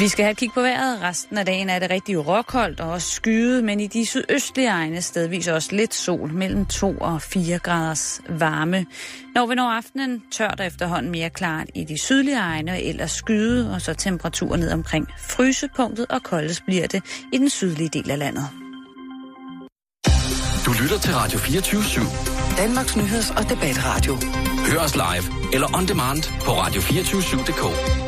Vi skal have et kig på vejret. Resten af dagen er det rigtig råkoldt og også skyet, men i de sydøstlige egne stedvis også lidt sol mellem 2 og 4 graders varme. Når vi når aftenen, tør der efterhånden mere klart i de sydlige egne og ellers skyde, og så temperaturen ned omkring frysepunktet, og koldest bliver det i den sydlige del af landet. Du lytter til Radio 24 /7. Danmarks nyheds- og debatradio. Hør os live eller on demand på radio247.dk.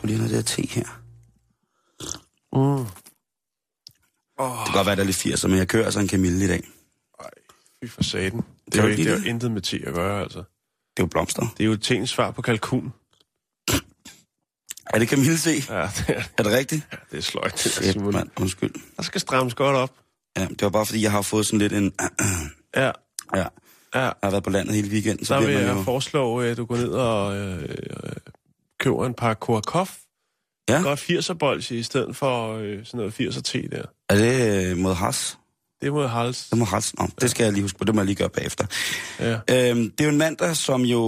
Skulle lige have noget der te her? Mm. Det kan godt være, der er lidt 80'er, men jeg kører altså en Camille i dag. Fy for saten. Det er jo ikke det lide har intet med te at gøre, altså. Det er jo blomster. Det er jo tingens svar på kalkun. Er det Camille C? Ja, det er, Er det rigtigt? det er sløjt, det Shit, Simon. mand. Undskyld. Der skal strammes godt op. Ja, det var bare fordi, jeg har fået sådan lidt en... Ja, ja, ja. jeg har været på landet hele weekenden, så Der vil jeg jo... foreslå, at du går ned og øh, øh, køber en par Korakoff. Ja. Godt 80'er bolsje i stedet for øh, sådan noget 80'er te der. Er det øh, mod Haas? Det er mod hals. Det må Haas. Nå, det skal jeg lige huske på. Det må jeg lige gøre bagefter. Ja. Øhm, det er jo en mandag, som jo...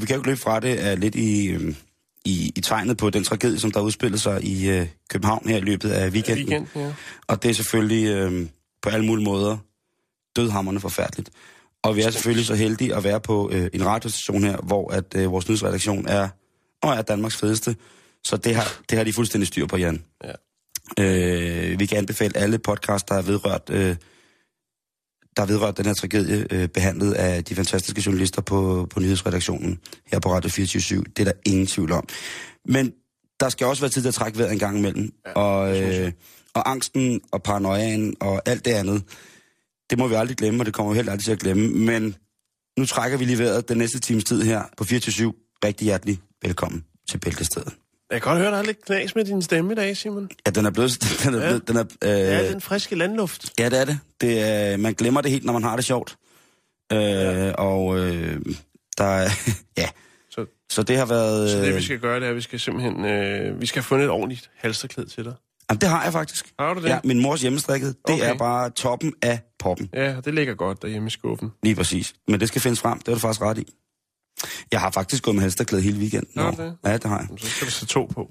Vi kan jo ikke løbe fra det, er lidt i, øhm, i, i tegnet på den tragedie, som der udspillede sig i øh, København her i løbet af weekenden. Weekend, ja. Og det er selvfølgelig øh, på alle mulige måder dødhammerne forfærdeligt. Og vi er selvfølgelig så heldige at være på øh, en radiostation her, hvor at øh, vores nyhedsredaktion er, og er Danmarks fedeste. Så det har, det har de fuldstændig styr på, Jan. Ja. Øh, vi kan anbefale alle podcasts, der er vedrørt, øh, der er vedrørt den her tragedie, øh, behandlet af de fantastiske journalister på, på nyhedsredaktionen her på Radio 24 Det er der ingen tvivl om. Men der skal også være tid til at trække vejret en gang imellem. Ja, og, øh, og angsten og paranoiaen og alt det andet, det må vi aldrig glemme, og det kommer vi heller aldrig til at glemme. Men nu trækker vi lige vejret den næste times tid her på 24 Rigtig hjertelig velkommen til Bæltestedet. Jeg kan godt høre, der er lidt knas med din stemme i dag, Simon. Ja, den er blevet... Den er, Ja. blevet, den er, øh, Ja, den friske landluft. Ja, det er det. det er, man glemmer det helt, når man har det sjovt. Øh, ja. Og øh, der er... ja. Så- Så det har været... Så det, vi øh, skal gøre, det er, at vi skal simpelthen... Øh, vi skal have fundet et ordentligt halsterklæde til dig. Jamen, det har jeg faktisk. Har du det? Ja, min mors hjemmestrikket, det Okay. er bare toppen af poppen. Ja, det ligger godt derhjemme i skuffen. Lige præcis. Men det skal findes frem, det er du faktisk ret i. Jeg har faktisk gået med halsterklæde hele weekenden. Nå. det? Ja, det har jeg. Så skal du sætte to på.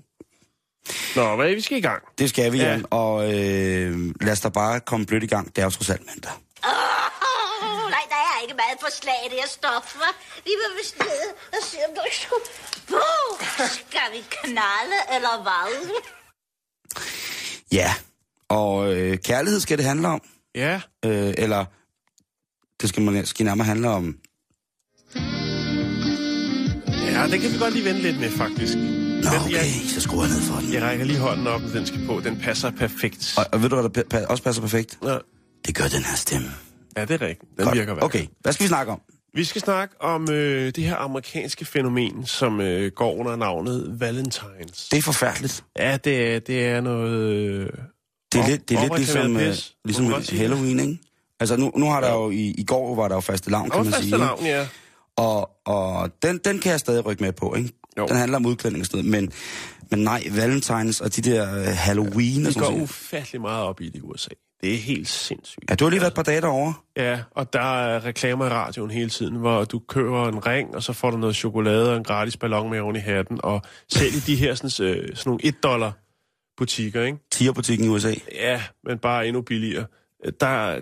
Nå, hvad er vi skal i gang? Det skal vi, Ja. Jan. Og øh, lad os da bare komme blødt i gang. Det er jo trods alt mandag. Åh, nej, der er ikke meget for slag i det her stof, hva'? Vi vil vist ned og se, om du ikke skulle... Puh, skal vi knalde, eller hvad? Ja. Og øh, kærlighed skal det handle om. Ja, Øh, eller det skal man skal nærmere handle om ja, det kan vi godt lige vente lidt med, faktisk. Nå, okay, jeg, så skruer jeg ned for den. jeg rækker lige hånden op, den skal på. Den passer perfekt. Og, og ved du, hvad der pa- også passer perfekt? Ja, Det gør den her stemme. ja det er rigtigt. Den Godt. virker hver Okay, hvad skal vi snakke om? Vi skal snakke om øh, det her amerikanske fænomen, som øh, går under navnet Valentines. Det er forfærdeligt. Ja, det er, det er noget... Øh, Det er lidt, det er lidt ligesom, øh, ligesom? Halloween, ikke? Altså, nu, nu har der jo, i, i går var der jo faste lavn, kan man sige. faste navn, ja. Og, og den, den kan jeg stadig rykke med på, ikke? Jo. Den handler om udklædning og sådan noget, men, men nej, Valentines og de der uh, Halloween og De sådan går noget. ufattelig meget op i det i USA. Det er helt sindssygt. Ja, du har lige været et par dage derovre. Ja, og der er reklamer i radioen hele tiden, hvor du køber en ring, og så får du noget chokolade og en gratis ballon med oven i hatten, og selv i de her sådan, øh, sådan nogle 1 dollar butikker, ikke? Tierbutikken i USA. Ja, men bare endnu billigere. Der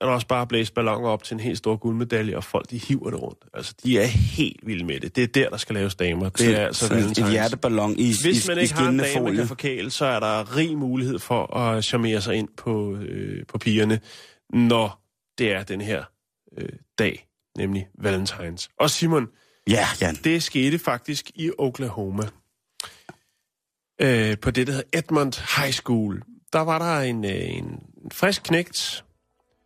er der også bare blæst balloner op til en helt stor guldmedalje, og folk de hiver det rundt. Altså, de er helt vilde med det. Det er der, der skal laves damer. Det er altså så et Valentines. hjerballon i, Hvis i, man i ikke har en dame, man folie. kan forkæle, så er der rig mulighed for at charmere sig ind på, øh, på pigerne, når det er den her øh, dag, nemlig Valentines. Og Simon, Ja, Jan. det skete faktisk i Oklahoma. Øh, på det, der hedder Edmond High School. Der var der en, øh, en en frisk knægt,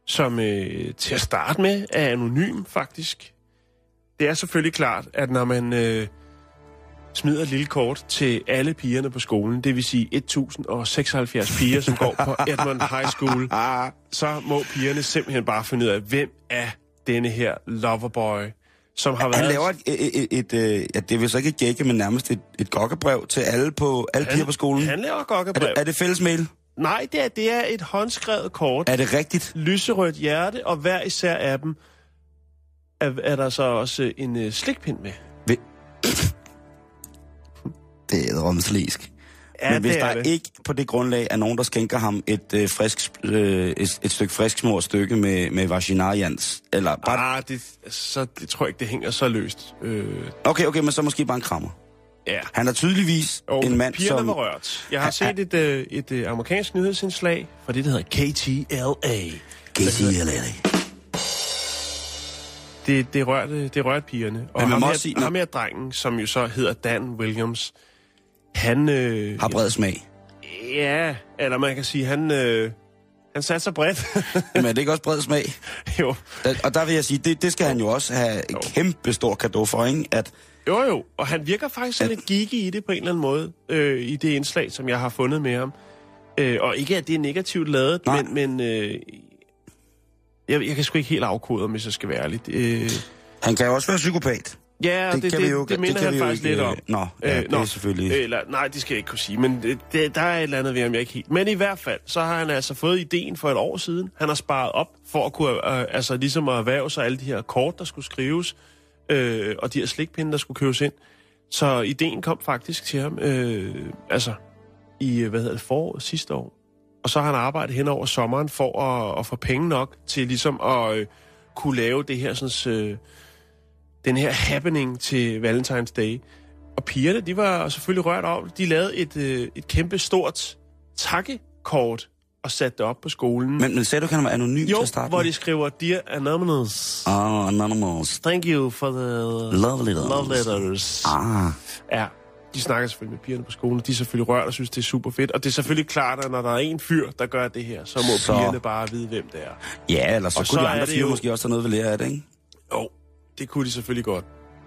som øh, til at starte med er anonym faktisk. Det er selvfølgelig klart, at når man øh, smider et lille kort til alle pigerne på skolen, det vil sige 1076 piger, som går på Edmund High School, så må pigerne simpelthen bare finde ud af, hvem er denne her loverboy, som har Han været... laver et, et, et, et, ja, det er vel så ikke et gække, men nærmest et, et gokkebrev til alle, på, alle piger på skolen. Han laver Er gokkebrev. det, er det fælles mail? Nej, det er, det er et håndskrevet kort. Er det rigtigt? lyserødt hjerte, og hver især af dem er, er der så også øh, en øh, slikpind med. Ved... Det er romslisk. Ja, men hvis der er det. ikke på det grundlag er nogen, der skænker ham et, øh, frisk, øh, et, et stykke frisk små stykke med, med vaginarians, eller bare... Ah, det, så, det tror jeg ikke, det hænger så løst. Øh, Okay, okay, men så måske bare en krammer. Ja. Han er tydeligvis Og en mand, som... var rørt. Jeg har set et, øh, et øh, amerikansk nyhedsindslag fra det, der hedder KTLA. KTLA. Det, det, rørte, det rørte pigerne. Og Men man ham her, sige, ham her drengen, som jo så hedder Dan Williams, han... Øh, Har bred smag. Ja, eller man kan sige, han... Øh, han satte sig bredt. Men er det ikke også bred smag? jo. Da- Og der vil jeg sige, det, det skal han jo også have en kæmpe stor gave for, ikke? At, Jo, jo. Og han virker faktisk sådan lidt geeky i det på en eller anden måde, øh, i det indslag, som jeg har fundet med ham. Øh, og ikke, at det er negativt lavet, Nej. men, men øh, jeg, jeg kan sgu ikke helt afkode, om jeg skal være ærlig. Øh, han kan jo også være psykopat. ja, det, det, kan det, vi jo- det, det minder kan han faktisk ikke, lidt om. øh, nå, ja, det er selvfølgelig- Eller, nej, det skal jeg ikke kunne sige, men det, det, der er et eller andet ved ham, jeg ikke helt... Men i hvert fald, så har han altså fået ideen for et år siden. Han har sparet op for at kunne, øh, altså ligesom at erhverve sig alle de her kort, der skulle skrives, øh, og de her slikpinde, der skulle købes ind. Så ideen kom faktisk til ham, øh, altså i, hvad hedder det, foråret sidste år. Og så har han arbejdet hen over sommeren for at, at få penge nok til ligesom at øh, kunne lave det her sådan, øh, den her happening til Valentine's Day. Og pigerne, de var selvfølgelig rørt over. De lavede et, øh, et kæmpe stort takkekort og satte det op på skolen. Men, men sagde du, at han var anonym til jo, at starte hvor med? de skriver, Dear Anonymous, Ah, Anonymous. thank you for the Love letters. love letters. Ah, Ja, de snakker selvfølgelig med pigerne på skolen, de er selvfølgelig rørt og synes, det er super fedt. Og det er selvfølgelig klart, at når der er en fyr, der gør det her, så må Så- pigerne bare vide, hvem det er. ja, eller så Og kunne så de andre fyre jo- måske også have noget ved lære af det, ikke? Jo, det kunne de selvfølgelig godt.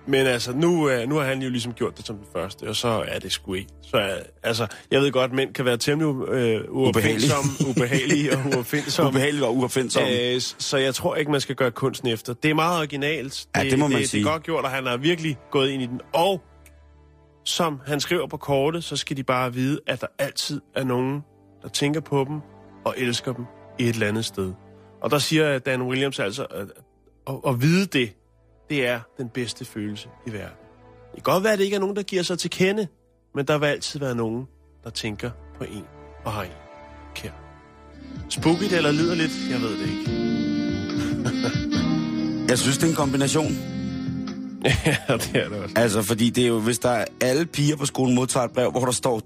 Men altså, nu, øh, nu har han jo ligesom gjort det som den første, og så er det sgu ikke. Så er, altså, jeg ved godt, at mænd kan være temmelig øh, uopfindsomme, ubehagelige og uopfindsomme. Ubehageligt og uopfindsomme. Øh, så jeg tror ikke, man skal gøre kunsten efter. Det er meget originalt. Ja, det må man det, sige. Det er godt gjort, og han har virkelig gået ind i den. Og som han skriver på kortet, så skal de bare vide, at der altid er nogen, der tænker på dem og elsker dem et eller andet sted. Og der siger Dan Williams altså, at, at, at vide det, det er den bedste følelse i verden. Det kan godt være, at det ikke er nogen, der giver sig til kende, men der vil altid være nogen, der tænker på en og har en kær. Spooky eller lyder lidt? Jeg ved det ikke. Jeg synes, det er en kombination. ja, det er det også. Altså, fordi det er jo, hvis der er alle piger på skolen modtager et brev, hvor der står,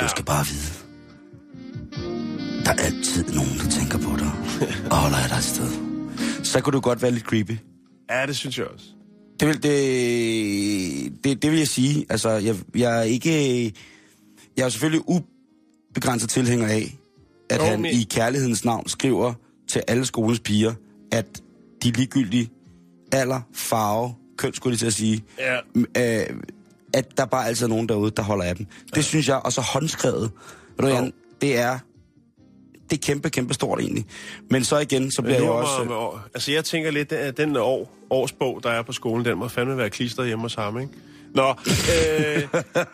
du skal bare vide, der er altid nogen, der tænker på dig og holder af dig et sted. Så kunne du godt være lidt creepy. Ja, det synes jeg også. Det vil, det, det, det vil jeg sige. Altså, jeg, jeg er ikke... Jeg er selvfølgelig ubegrænset tilhænger af, at Jo, han men- i kærlighedens navn skriver til alle skolens piger, at de ligegyldige alder, farve, køn, skulle jeg til at sige, Ja. øh, at der bare altid er nogen derude, der holder af dem. Det synes jeg, og så håndskrevet, ved du. Jan, det er, det er kæmpe, kæmpe stort egentlig. Men så igen, så bliver jeg også... Med, år. Altså, jeg tænker lidt, at den år, årsbog, der er på skolen, den må fandme være klistret hjemme hos ham, ikke? Nå, øh,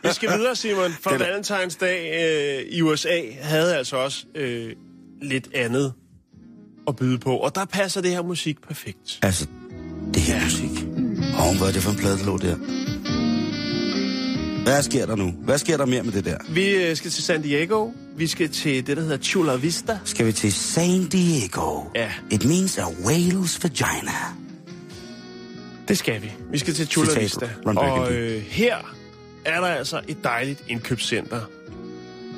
vi skal videre, Simon. For er- Valentine's Dag øh, i USA havde altså også øh, lidt andet at byde på. Og der passer det her musik perfekt. Altså, det her musik. Åh, hvad er det for en plade, der lå der? Hvad sker der nu? Hvad sker der mere med det der? Vi øh, skal til San Diego. Vi skal til det, der hedder Chula Vista. Skal vi til San Diego? Ja. It means a whale's vagina. Det skal vi. Vi skal til Chula Citat Vista. Og øh, her er der altså et dejligt indkøbscenter.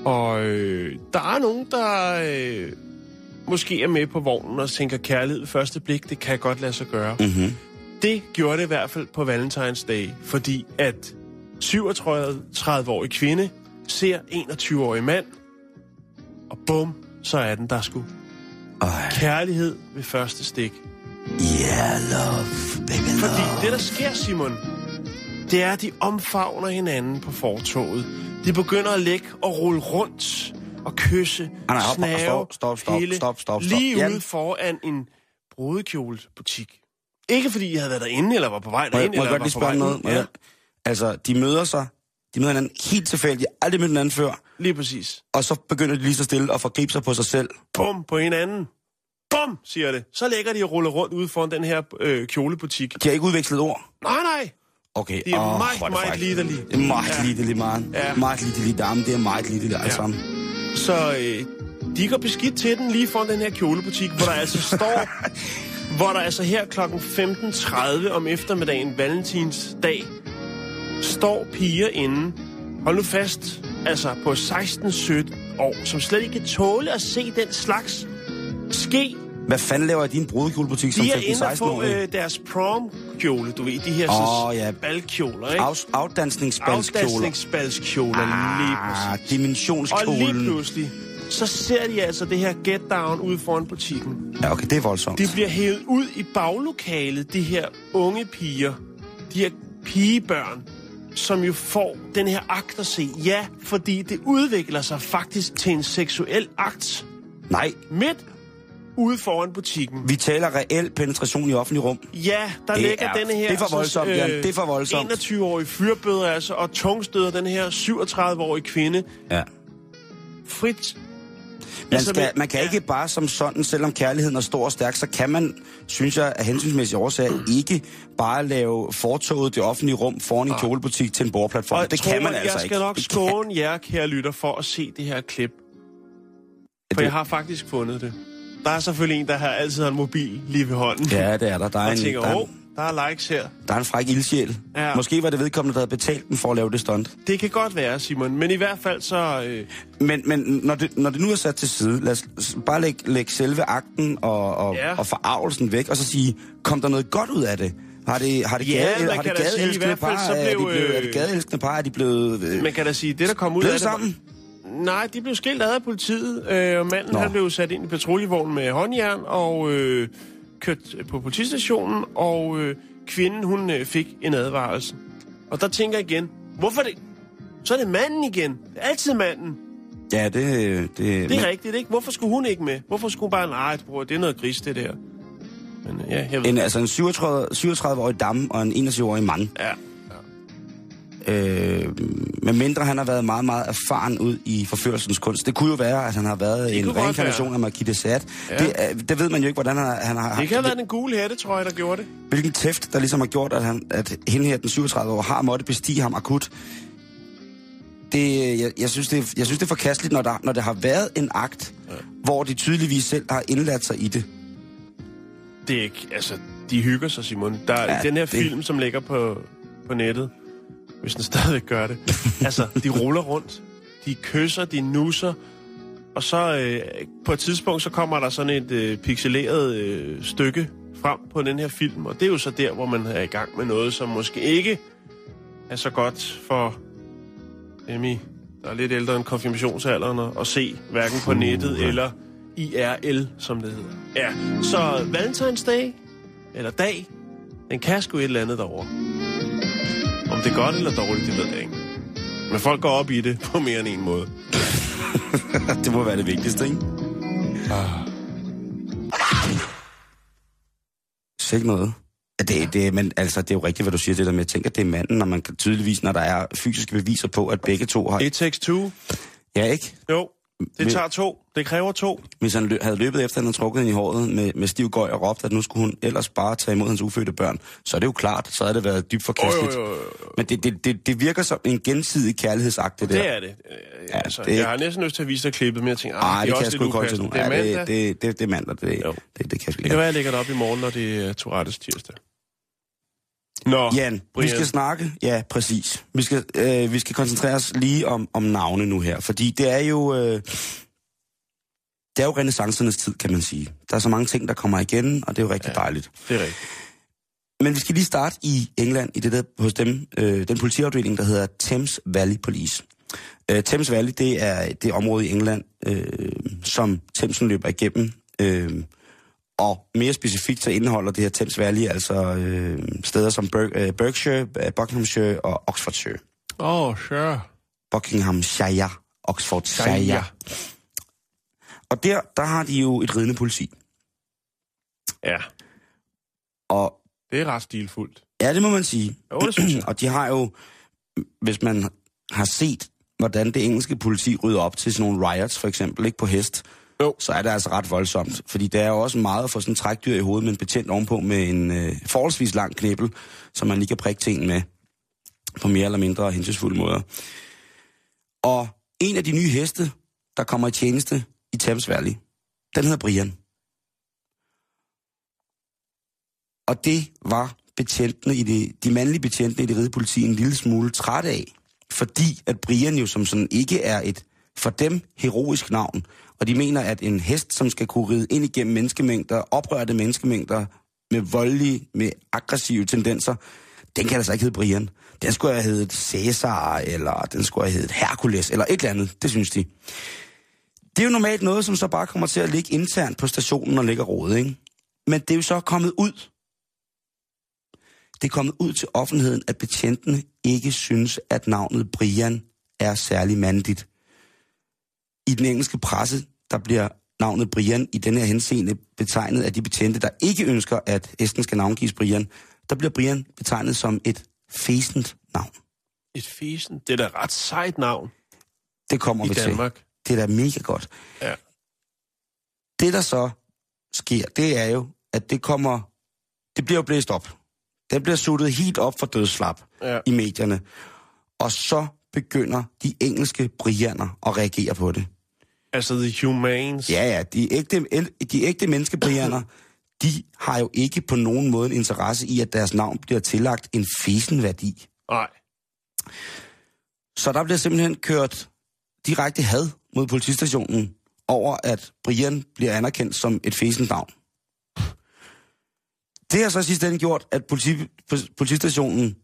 Og øh, der er nogen, der øh, måske er med på vognen og tænker, kærlighed første blik, det kan godt lade sig gøre. Mm-hmm. Det gjorde det i hvert fald på Valentine's Day, fordi at 37-årig kvinde ser 21-årig mand, og bum, så er den der sgu Ej. Kærlighed ved første stik. Yeah, love, baby love. Fordi det, der sker, Simon, det er, at de omfavner hinanden på fortoget. De begynder at lægge og rulle rundt og kysse, nej, hop, snave, stop, stop, stop, hele, stop, stop, stop. lige ude foran en brudekjolebutik. Ikke fordi jeg havde været derinde, eller var på vej Må derind, må eller lige var på vej noget? ud. Må jeg, altså, de møder sig, de møder hinanden helt tilfældigt, aldrig mødt hinanden før, Lige præcis. og så begynder de lige så stille at forgribe sig på sig selv. Bum på hinanden. Bum, siger det. Så lægger de og ruller rundt ude foran den her øh, kjolebutik. De har ikke udvekslet ord. Nej, nej. Okay. Det er åh, meget, det meget liderligt. Det er meget Ja. liderligt, meget. Ja. Meget liderligt dame, det er meget liderligt alt Ja. sammen. Så øh, de går beskidt til den lige foran den her kjolebutik, hvor der altså står... hvor der altså her klokken 15.30 om eftermiddagen, valentinsdag, står piger inde. Hold nu fast, altså på 16-17 år, som slet ikke kan tåle at se den slags ske. Hvad fanden laver din brudekjolebutik som De er inde og 15-16 få år? øh, deres prom-kjole, du ved, de her oh, ja. balkjoler, ikke? Af, afdansningsbalskjoler. Afdansningsbalskjoler, lige Ah, præcis. Og lige dimensionskjolen. pludselig, så ser de altså det her get down ude foran butikken. Ja, okay, det er voldsomt. De bliver hævet ud i baglokalet, de her unge piger, de her pigebørn, som jo får den her akt at se. Ja, fordi det udvikler sig faktisk til en seksuel akt Nej, midt ude foran butikken. vi taler reel penetration i offentlig rum. Ja, der Det ligger er- denne her... det er for voldsomt, Jan. Det er for voldsomt. 21-årige fyrbøder altså, og tungstøder den her 37-årige kvinde Ja. frit. Man, Altså, skal, man kan ikke bare som sådan, selvom kærligheden er stor og stærk, så kan man, synes jeg, af hensynsmæssige årsager, ikke bare lave fortoget det offentlige rum foran en kjolebutik til en bordplatform. det kan man altså jeg ikke. skal nok skåne jer, kære lytter, for at se det her klip. For jeg har faktisk fundet det. Der er selvfølgelig en, der har altid har en mobil lige ved hånden. Ja, det er der. Der er, og en, tænker, der, er, en- der er likes her. der er en fræk ildsjæl. Ja. Måske var det vedkommende, der havde betalt den for at lave det stunt. Det kan godt være, Simon. Men i hvert fald så... Øh, Men, men når, det, når det nu er sat til side, lad os bare lægge, lægge selve akten og, og, Ja. og forarvelsen væk, og så sige, kom der noget godt ud af det? Har det, har det, Ja, gade, har det gadeelskende hvert fald par, så er, de blev, blevet, er det øh, gadeelskende par, er de blevet... Øh, man kan da sige, det der kom ud af det... sammen? Nej, de blev skilt ad af politiet, øh, og manden Nå. han blev sat ind i patruljevognen med håndjern og øh, kørt på politistationen, og øh, kvinden hun øh, fik en advarelse. Og der tænker jeg igen, hvorfor det? Så er det manden igen. Det er altid manden. Ja, det... det, Det er men- rigtigt, ikke? Hvorfor skulle hun ikke med? Hvorfor skulle hun bare, nej, bror, det er noget gris, det der. Men øh, ja, jeg ved. En, altså en 37, 37-årig dame og en 21-årig mand. Ja. Øh, med mindre han har været meget, meget erfaren ud i forførelsens kunst. Det kunne jo være, at han har været Det en reinkarnation af Marquis Sade. Ja. Det, er- det ved man jo ikke, hvordan han har, han har Det kan have været den gule hætte, tror jeg, der gjorde det. hvilken tæft, der ligesom har gjort, at, han, at hende her, den 37 år, har måttet bestige ham akut. Det, jeg, jeg, synes, det, er- jeg synes, det er forkasteligt, når der, når der har været en akt, ja. hvor de tydeligvis selv har indladt sig i det. Det er ikke, altså, de hygger sig, Simon. Der er ja, den her det- film, som ligger på, på nettet, hvis den stadigvæk gør det. altså, de ruller rundt, de kysser, de nusser, og så øh, på et tidspunkt, så kommer der sådan et øh, pixeleret øh, stykke frem på den her film, og det er jo så der, hvor man er i gang med noget, som måske ikke er så godt for Emmy, der er lidt ældre end konfirmationsalderen, at- se, hverken på nettet eller IRL, som det hedder. Ja, så Valentinsdag, eller dag, den kan sgu et eller andet derovre. Om det er godt eller dårligt, det ved jeg ikke. Men folk går op i det på mere end en måde. det må være det vigtigste, ikke? Sæt noget. Ja, det, det, men altså, det er jo rigtigt, hvad du siger det der med, jeg tænker, det er manden, når man kan tydeligvis, når der er fysiske beviser på, at begge to har... It takes two. Ja, ikke? Jo, det tager to. Det kræver to. Hvis han lø- havde løbet efter, at han trukket hende i håret med, med stiv gøj og råbt, at nu skulle hun ellers bare tage imod hans ufødte børn, så er det jo klart, så havde det været dybt forkasteligt. Jo, jo, jo, jo. Men det, det, det, det virker som en gensidig kærlighedsakt, det der. Det er det. Øh, Ja, altså, det- Jeg har næsten lyst til at vise dig klippet, men jeg tænker, Ej, ah, det, er kan jeg sgu ikke holde til nu. Det er Ja, mandag. det, det, det, det er mandag. Det, Jo. det, det, kan jeg sgu Det ikke. kan være, jeg lægger det op i morgen, når det er Tourettes tirsdag. Nå, Jan, vi Brian. skal snakke, ja, præcis. Vi skal, øh, vi skal koncentrere os lige om, om navne nu her, fordi det er jo... Øh, det er jo renaissancernes tid, kan man sige. Der er så mange ting, der kommer igen, og det er jo rigtig ja. dejligt. Det er rigtigt. Men vi skal lige starte i England, i det der, hos dem, øh, den politiafdeling, der hedder Thames Valley Police. Øh, Thames Valley, det er det område i England, øh, som Thamesen løber igennem Øh, og mere specifikt så indeholder det her Thames Valley altså øh, steder som Ber- øh, Berkshire, øh, Buckinghamshire og Oxfordshire. Åh, oh, sure. Buckinghamshire, Oxfordshire. Shire. Og der, der har de jo et ridende politi. Ja, Og det er ret stilfuldt. ja, det må man sige. Jo, det synes jeg. og de har jo, hvis man har set, hvordan det engelske politi rydder op til sådan nogle riots, for eksempel, ikke på hest, jo. så er det altså ret voldsomt. Fordi det er jo også meget at få sådan en trækdyr i hovedet med en betjent ovenpå med en øh, forholdsvis lang knibbel, som man lige kan prikke ting med på mere eller mindre hensynsfulde måder. Og en af de nye heste, der kommer i tjeneste i Thames Valley, den hedder Brian. Og det var betjentene i det, de mandlige betjentene i det ride politi en lille smule træt af, fordi at Brian jo som sådan ikke er et for dem heroisk navn, og de mener, at en hest, som skal kunne ride ind igennem menneskemængder, oprørte menneskemængder, med voldelige, med aggressive tendenser, den kan altså ikke hedde Brian. Den skulle have heddet Cæsar, eller den skulle have heddet Hercules, eller et eller andet. Det synes de. Det er jo normalt noget, som så bare kommer til at ligge internt på stationen og ligger rådet, ikke? Men det er jo så kommet ud. Det er kommet ud til offentligheden, at betjentene ikke synes, at navnet Brian er særlig mandigt. I den engelske presse, der bliver navnet Brian i denne her henseende betegnet af de betjente, der ikke ønsker, at hesten skal navngives Brian. Der bliver Brian betegnet som et fæsent navn. Et fisen. Det er da et ret sejt navn Det kommer i vi til. Det er da mega godt. Ja. Det, der så sker, det er jo, at det kommer... Det bliver jo blæst op. Det bliver suttet helt op for dødsflap Ja. i medierne. Og så begynder de engelske brianer at reagere på det. Altså The Humanes. Ja, ja, de ægte, de ægte menneskebrianer, de har jo ikke på nogen måde en interesse i, at deres navn bliver tillagt en fesen værdi. Nej. Så der bliver simpelthen kørt direkte had mod politistationen over, at Brian bliver anerkendt som et fæsent navn. Det har så sidst ende gjort, at politi, politistationen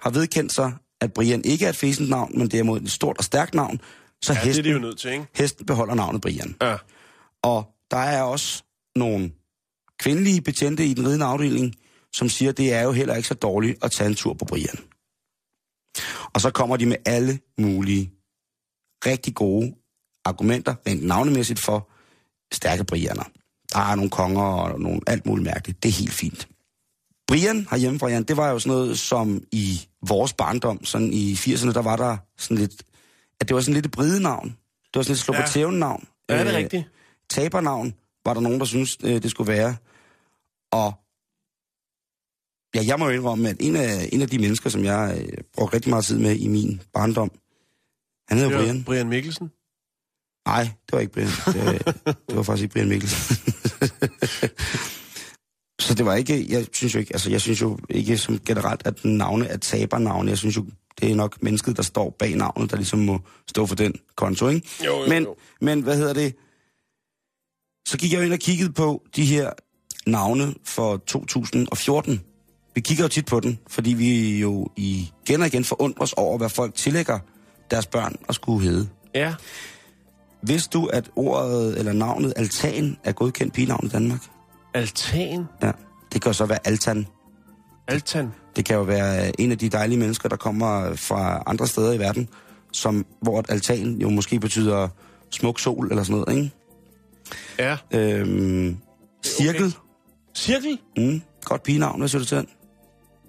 har vedkendt sig, at Brian ikke er et fæsent navn, men derimod et stort og stærkt navn, så Ja, det er hesten, det jo nødt til, ikke? hesten beholder navnet Brian. Ja. Og der er også nogle kvindelige betjente i den ridende afdeling, som siger, at det er jo heller ikke så dårligt at tage en tur på Brian. Og så kommer de med alle mulige rigtig gode argumenter, rent navnemæssigt for stærke Brianer. Der er nogle konger og nogle alt muligt mærkeligt. Det er helt fint. Brian herhjemme fra Jan, det var jo sådan noget som i vores barndom, sådan i 80'erne, der var der sådan lidt, at det var sådan lidt et bridenavn. Det var sådan et slå-på-tæven-navn. Ja, er det Øh, rigtigt? tabernavn, var der nogen, der synes øh, det skulle være. Og ja, jeg må jo indrømme, at en af, en af de mennesker, som jeg øh, brugte rigtig meget tid med i min barndom, han hedder Ja, Brian. Brian Mikkelsen. Nej, det var ikke Brian. Det, det var faktisk ikke Brian Mikkelsen. Så det var ikke, jeg synes jo ikke, altså jeg synes jo ikke som generelt, at navne er tabernavne. Jeg synes jo, det er nok mennesket, der står bag navnet, der ligesom må stå for den konto, ikke? Jo, jo, men, jo. men hvad hedder det? Så gik jeg jo ind og kiggede på de her navne for 2014. Vi kigger jo tit på den, fordi vi jo igen og igen forundres over, hvad folk tillægger deres børn at skulle hedde. Ja. Vidste du, at ordet eller navnet altan er godkendt pigenavn i Danmark? Altan. Ja. Det kan så være altan. Altan. Det kan jo være en af de dejlige mennesker, der kommer fra andre steder i verden, som, hvor et altan jo måske betyder smuk sol eller sådan noget, ikke? Ja. Øhm, cirkel. Cirkel. Mm, godt pigenavn, hvad siger du til den?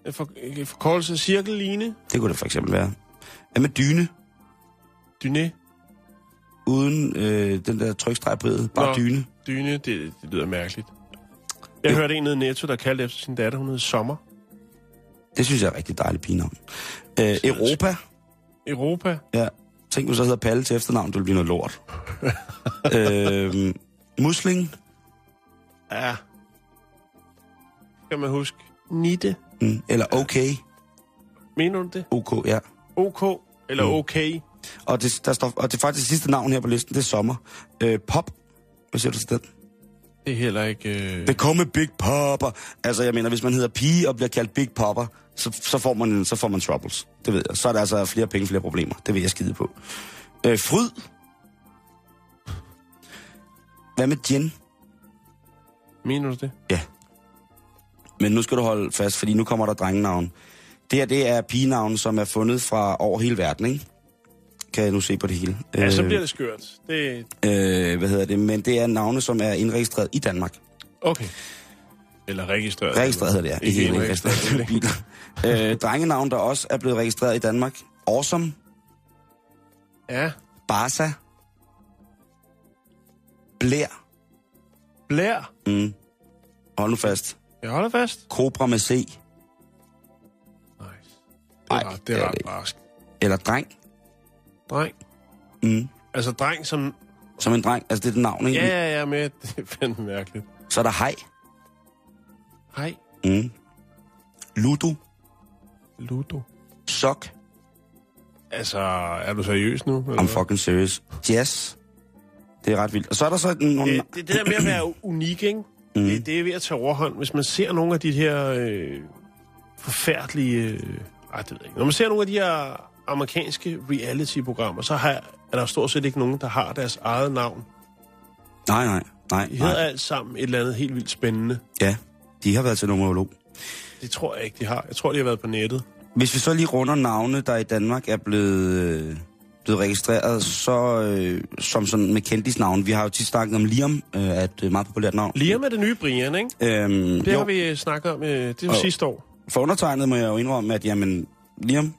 En For, en forkortelse cirkelline. Det kunne det for eksempel være. Hvad med dyne? Dyne. Uden øh, den der trykstreg på det. Bare Nå. dyne. Dyne, det, det lyder mærkeligt. Jeg Jo. hørte en nede i Netto, der kaldte efter sin datter, hun hed Sommer. Det synes jeg er rigtig dejligt pigenavn. Øh, Europa. Europa. Ja. Tænk, hvis så hedder Palle til efternavn, det ville blive noget lort. øh, musling. Ja. Skal man huske. Nitte. Mm, eller okay. Mener du det? OK, ja. OK eller Mm. okay? Og det, der står, og det er faktisk det sidste navn her på listen, det er sommer. Øh, pop. Hvad siger du til den? Det er heller ikke... Øh... Det kommer Big Popper. Altså, jeg mener, hvis man hedder pige og bliver kaldt Big Popper, så, så, får, man, så får man troubles. Det ved jeg. Så er der altså flere penge, flere problemer. Det vil jeg skide på. Øh, fryd. Hvad med gin? Mener du det? Ja. Men nu skal du holde fast, fordi nu kommer der drengenavn. Det her, det er pigenavn, som er fundet fra over hele verden, ikke? Kan jeg nu se på det hele. Ja, så bliver det skørt. Det... Øh, hvad hedder det? Men det er navne, som er indregistreret i Danmark. Okay. Eller registreret. Registreret hedder det, ja. Ikke Ikke indregistreret. indregistreret biler. øh, drengenavn, der også er blevet registreret i Danmark. Awesome, Ja. Barca, Blær, Blær. mm. hold nu fast, Jeg holder fast. Cobra med C, Nice. Det Ej, er, ret, det er ret barsk. eller Dreng, Dreng. mm. Altså dreng som... som en dreng. Altså, det er det navn, ikke? Ja, ja, ja, med. Det er fandme mærkeligt. Så er der Hej, Hej. mm. Ludo, Ludo. Sok, Altså, er du seriøs nu? eller I'm fucking serious, Jazz, det er ret vildt. Og så er der så nogle... Det, det, det der med at være unik, ikke? Mm. Det, det er ved at tage overhånd. Hvis man ser nogle af de her øh, forfærdelige... Øh, ej, det ved jeg ikke. Når man ser nogle af de her amerikanske reality-programmer, så har, er der stort set ikke nogen, der har deres eget navn. Nej, nej, nej, De hedder nej. alt sammen et eller andet helt vildt spændende. Ja, de har været til numerolog. Det tror jeg ikke, de har. Jeg tror, de har været på nettet. Hvis vi så lige runder navne, der i Danmark er blevet, øh, blevet registreret, så øh, som sådan med kendisnavn. Vi har jo tit snakket om Liam, øh, er et øh, meget populært navn. Liam er det nye Brian, ikke? Øhm, Det jo, har vi snakket om, øh, det Og- sidste år. For undertegnet må jeg jo indrømme, at jamen, Liam,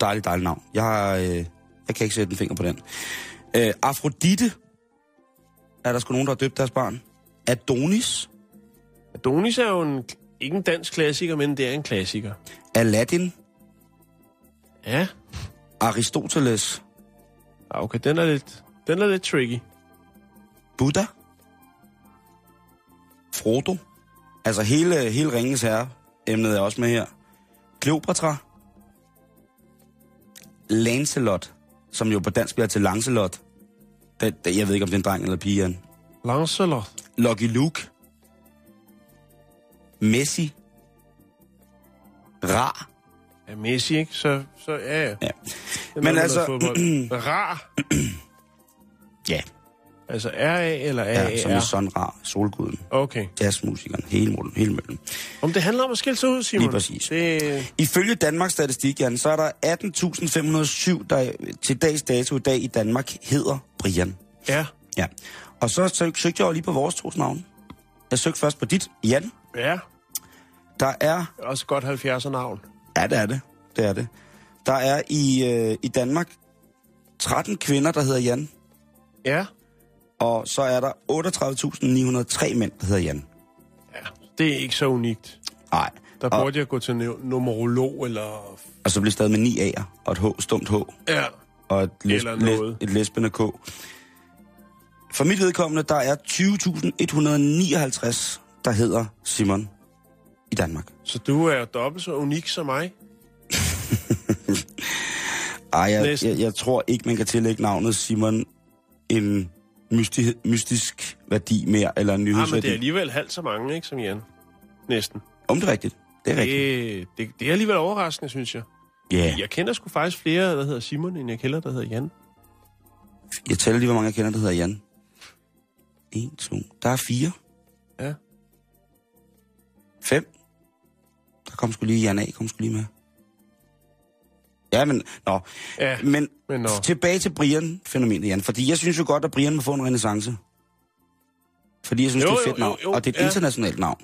dejligt, dejligt navn. Jeg, øh, jeg kan ikke sætte en finger på den. Øh, Afrodite, er der sgu nogen, der har døbt deres barn. Adonis, Adonis er jo en, ikke en dansk klassiker, men det er en klassiker. Aladdin, Ja. Aristoteles, Ah, Okay, den er lidt, den er lidt tricky. Buddha, Frodo, altså hele, hele Ringens Herre, emnet er også med her. Kleopatra, Lancelot, som jo på dansk bliver til Lancelot. Det, det, jeg ved ikke, om det er en dreng eller pige. Jan. Lancelot. Lucky Luke, Messi, Ra, Ja, Messi, ikke? Så, så ja, ja. Ja. Den Men altså-. Rar. ja, Altså R-A eller ja som i A-A-R? Son Ra, solguden, Okay. jazzmusikeren, hele målen, hele møllen. Om det handler om at skille sig ud, Simon. Lige præcis. Det, Ifølge Danmarks Statistik, Jan, så er der 18.507, der til dags dato i dag i Danmark hedder Brian. ja. Ja. Og så søg, søgte jeg jo lige på vores tos navn. Jeg søgte først på dit, Jan. Ja. Der er, Også godt 70'er navn. ja det er det, det er det. Der er i, øh, i Danmark 13 kvinder, der hedder Jan. Ja. Og så er der 38.903 mænd, der hedder Jan. Ja. Det er ikke så unikt. Nej. Der Og, burde jeg gå til nu- numerolog eller... og så bliver stadig med 9 A'er og et H, stumt H. Ja. og et, lesb- Eller noget. læs- et lesbende K. For mit vedkommende, der er 20.159, der hedder Simon i Danmark. Så du er dobbelt så unik som mig. Ej, jeg, Næsten. jeg, jeg tror ikke, man kan tillægge navnet Simon en mysti- mystisk værdi mere, eller en Ja, men nyhedsværdi. det er alligevel halvt så mange, ikke, som Jan? Næsten. Om det er rigtigt. Det er rigtigt. Det, det, det er alligevel overraskende, synes jeg. Ja, yeah. Jeg kender sgu faktisk flere, der hedder Simon, end jeg kender, der hedder Jan. jeg tæller lige, hvor mange jeg kender, der hedder Jan. En, to, der er fire. Ja. Fem. Der kom sgu lige Jan A, kom sgu lige med. Ja, men, nå. Ja, Men, men nå. tilbage til Brian-fænomenet, Jan. Fordi jeg synes jo godt, at Brian må få en renaissance. Fordi jeg synes, Jo, det er et jo, fedt navn. jo, jo, og det er et ja. internationalt navn.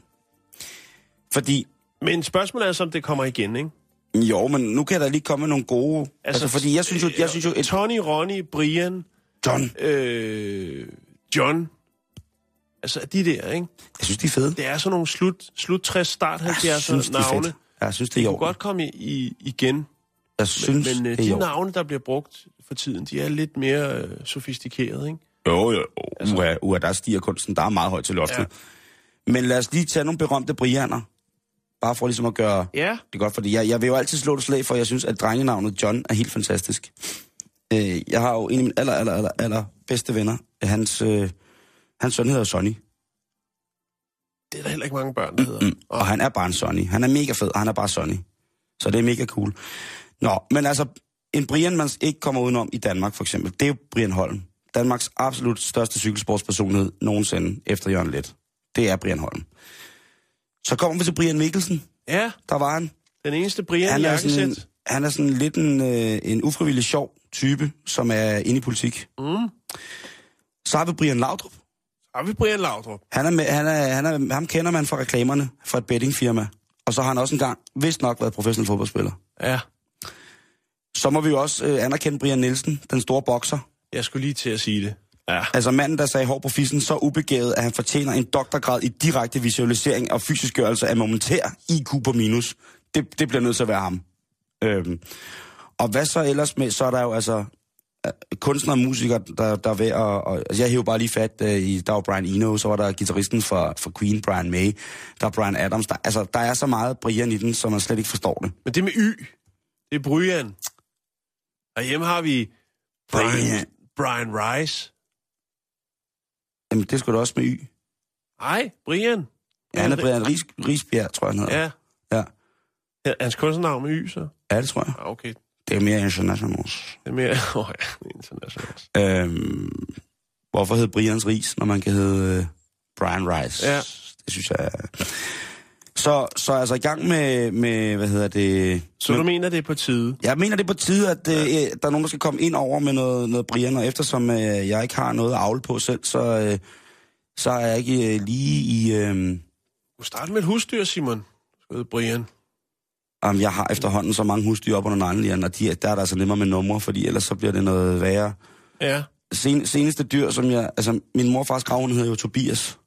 Fordi, Men spørgsmålet er så, om det kommer igen, ikke? jo, men nu kan der lige komme nogle gode... Altså, altså fordi jeg synes jo, jeg synes jo et... Tony, Ronny, Brian, John, øh, John. Altså, de der, ikke? jeg synes, de er fede. Det er sådan nogle slut, slut 60, start 70'er Jeg synes, det er navne. Jeg synes, det er i kunne godt komme i, i, igen. Jeg synes, Men øh, er i de orden. navne, der bliver brugt for tiden, de er lidt mere øh, sofistikerede, ikke? Jo, jo, altså, uha, uha, der stiger kunsten. Der er meget højt til loftet. Ja. Men lad os lige tage nogle berømte Brianer. Bare for ligesom at gøre Ja, det godt, fordi jeg, jeg vil jo altid slå det slag for, jeg synes, at drengenavnet John er helt fantastisk. Øh, jeg har jo en af mine aller, aller, aller, aller bedste venner. Hans, øh, hans søn hedder Sonny, det er der heller ikke mange børn, der hedder. mm, og han er bare en Sonny. Han er mega fed, og han er bare Sonny. Så det er mega cool. Nå, men altså, en Brian, man ikke kommer udenom i Danmark for eksempel, det er jo Brian Holm. Danmarks absolut største cykelsportspersonlighed nogensinde efter Jørgen Let. Det er Brian Holm. Så kommer vi til Brian Mikkelsen. Ja, Der var han. den eneste Brian Han i er, sådan en, han er sådan lidt en, øh, en ufrivillig sjov type, som er inde i politik. Mm. Så har vi Brian Laudrup. Så har vi Brian Laudrup. Han er, med, han er, han er, ham kender man fra reklamerne fra et bettingfirma. Og så har han også engang, vist nok, været professionel fodboldspiller. Ja, Så må vi jo også øh, anerkende Brian Nielsen, den store bokser. jeg skulle lige til at sige det. Ja, Altså manden, der sagde hår på fissen, så ubegavet, at han fortjener en doktorgrad i direkte visualisering og fysisk gørelse af momentær IQ på minus. Det, det bliver nødt til at være ham. Øhm. Og hvad så ellers med, så er der jo altså øh, kunstnere og musikere, der, der er ved at... Og, altså jeg hæver bare lige fat uh, i, der var Brian Eno, så var der gitarristen for, for Queen, Brian May, der er Brian Adams. Der, altså, der er så meget Brian i den, som man slet ikke forstår det. men det med Y, det er Brian. Og hjemme har vi Brian, Brian. Rice. Jamen, det skulle da også med Y. Nej, Brian. Ja, han er Brian Ries, Riesbjerg, tror jeg, han hedder. Ja. Ja. ja. Hans kunstnernavn med Y, så? ja, det tror jeg. Ja, okay. Det er mere international. Det er mere... Åh oh, ja, internationalt. Øhm, hvorfor hedder Brians Ris, når man kan hedde øh, Brian Rice? Ja. Det synes jeg. Så, så altså i gang med, med hvad hedder det... Så med, du mener, det er på tide? Jeg mener, det er på tide, at øh, der er nogen, der skal komme ind over med noget, noget Brian, og eftersom øh, jeg ikke har noget at avle på selv, så, øh, så er jeg ikke øh, lige i... Øh, Du starter med et husdyr, Simon. Hedder Brian. Jamen, jeg har efterhånden så mange husdyr op under neglen, og de, der er der altså nemmere med numre, fordi ellers så bliver det noget værre. Ja. Sen, seneste dyr, som jeg... Altså, min mor og fars grav, hun hedder jo Tobias.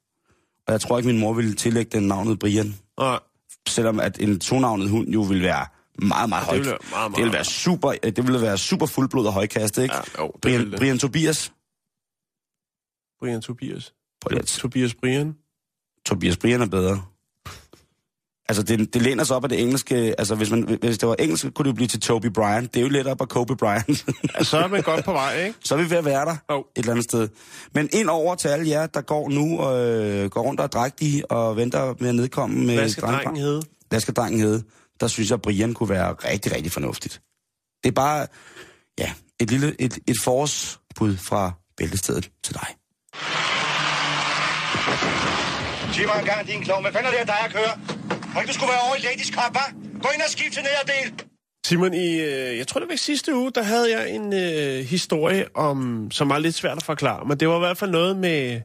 Og jeg tror ikke, min mor ville tillægge den navnet Brian. Og Selvom at en tonavnet hund jo vil være meget, meget det højt. ville være meget, meget... Det vil være super, det vil være super fuldblod og højkastet, ikke? Ja, jo, det Brian, ville det. Brian Tobias. Brian Tobias. At- Tobias Brian. Tobias Brian er bedre. Altså, det, det læner sig op af det engelske. Altså, hvis, man, hvis det var engelsk, kunne det jo blive til Toby Bryan. Det er jo lidt op af Kobe Bryant. Så er man godt på vej, ikke? så er vi ved at være der Jo. et eller andet sted. Men ind over til alle jer, der går nu og øh, går rundt og er drægtige og venter med at nedkomme med Hvad skal drengepar. drengen hedde? Hvad skal drengen hedde? Der synes jeg, Brian kunne være rigtig, rigtig fornuftigt. Det er bare, ja, et lille et, et forårsbud fra bæltestedet til dig. Sig mig en gang, din klovn. Hvad fanden er det, dig at køre? Må ikke du skulle være over i Ladies Cup, hva'? Gå ind og skift til nederdel. Simon, i, øh, jeg tror det var i sidste uge, der havde jeg en øh, historie, om, som var lidt svært at forklare, men det var i hvert fald noget med,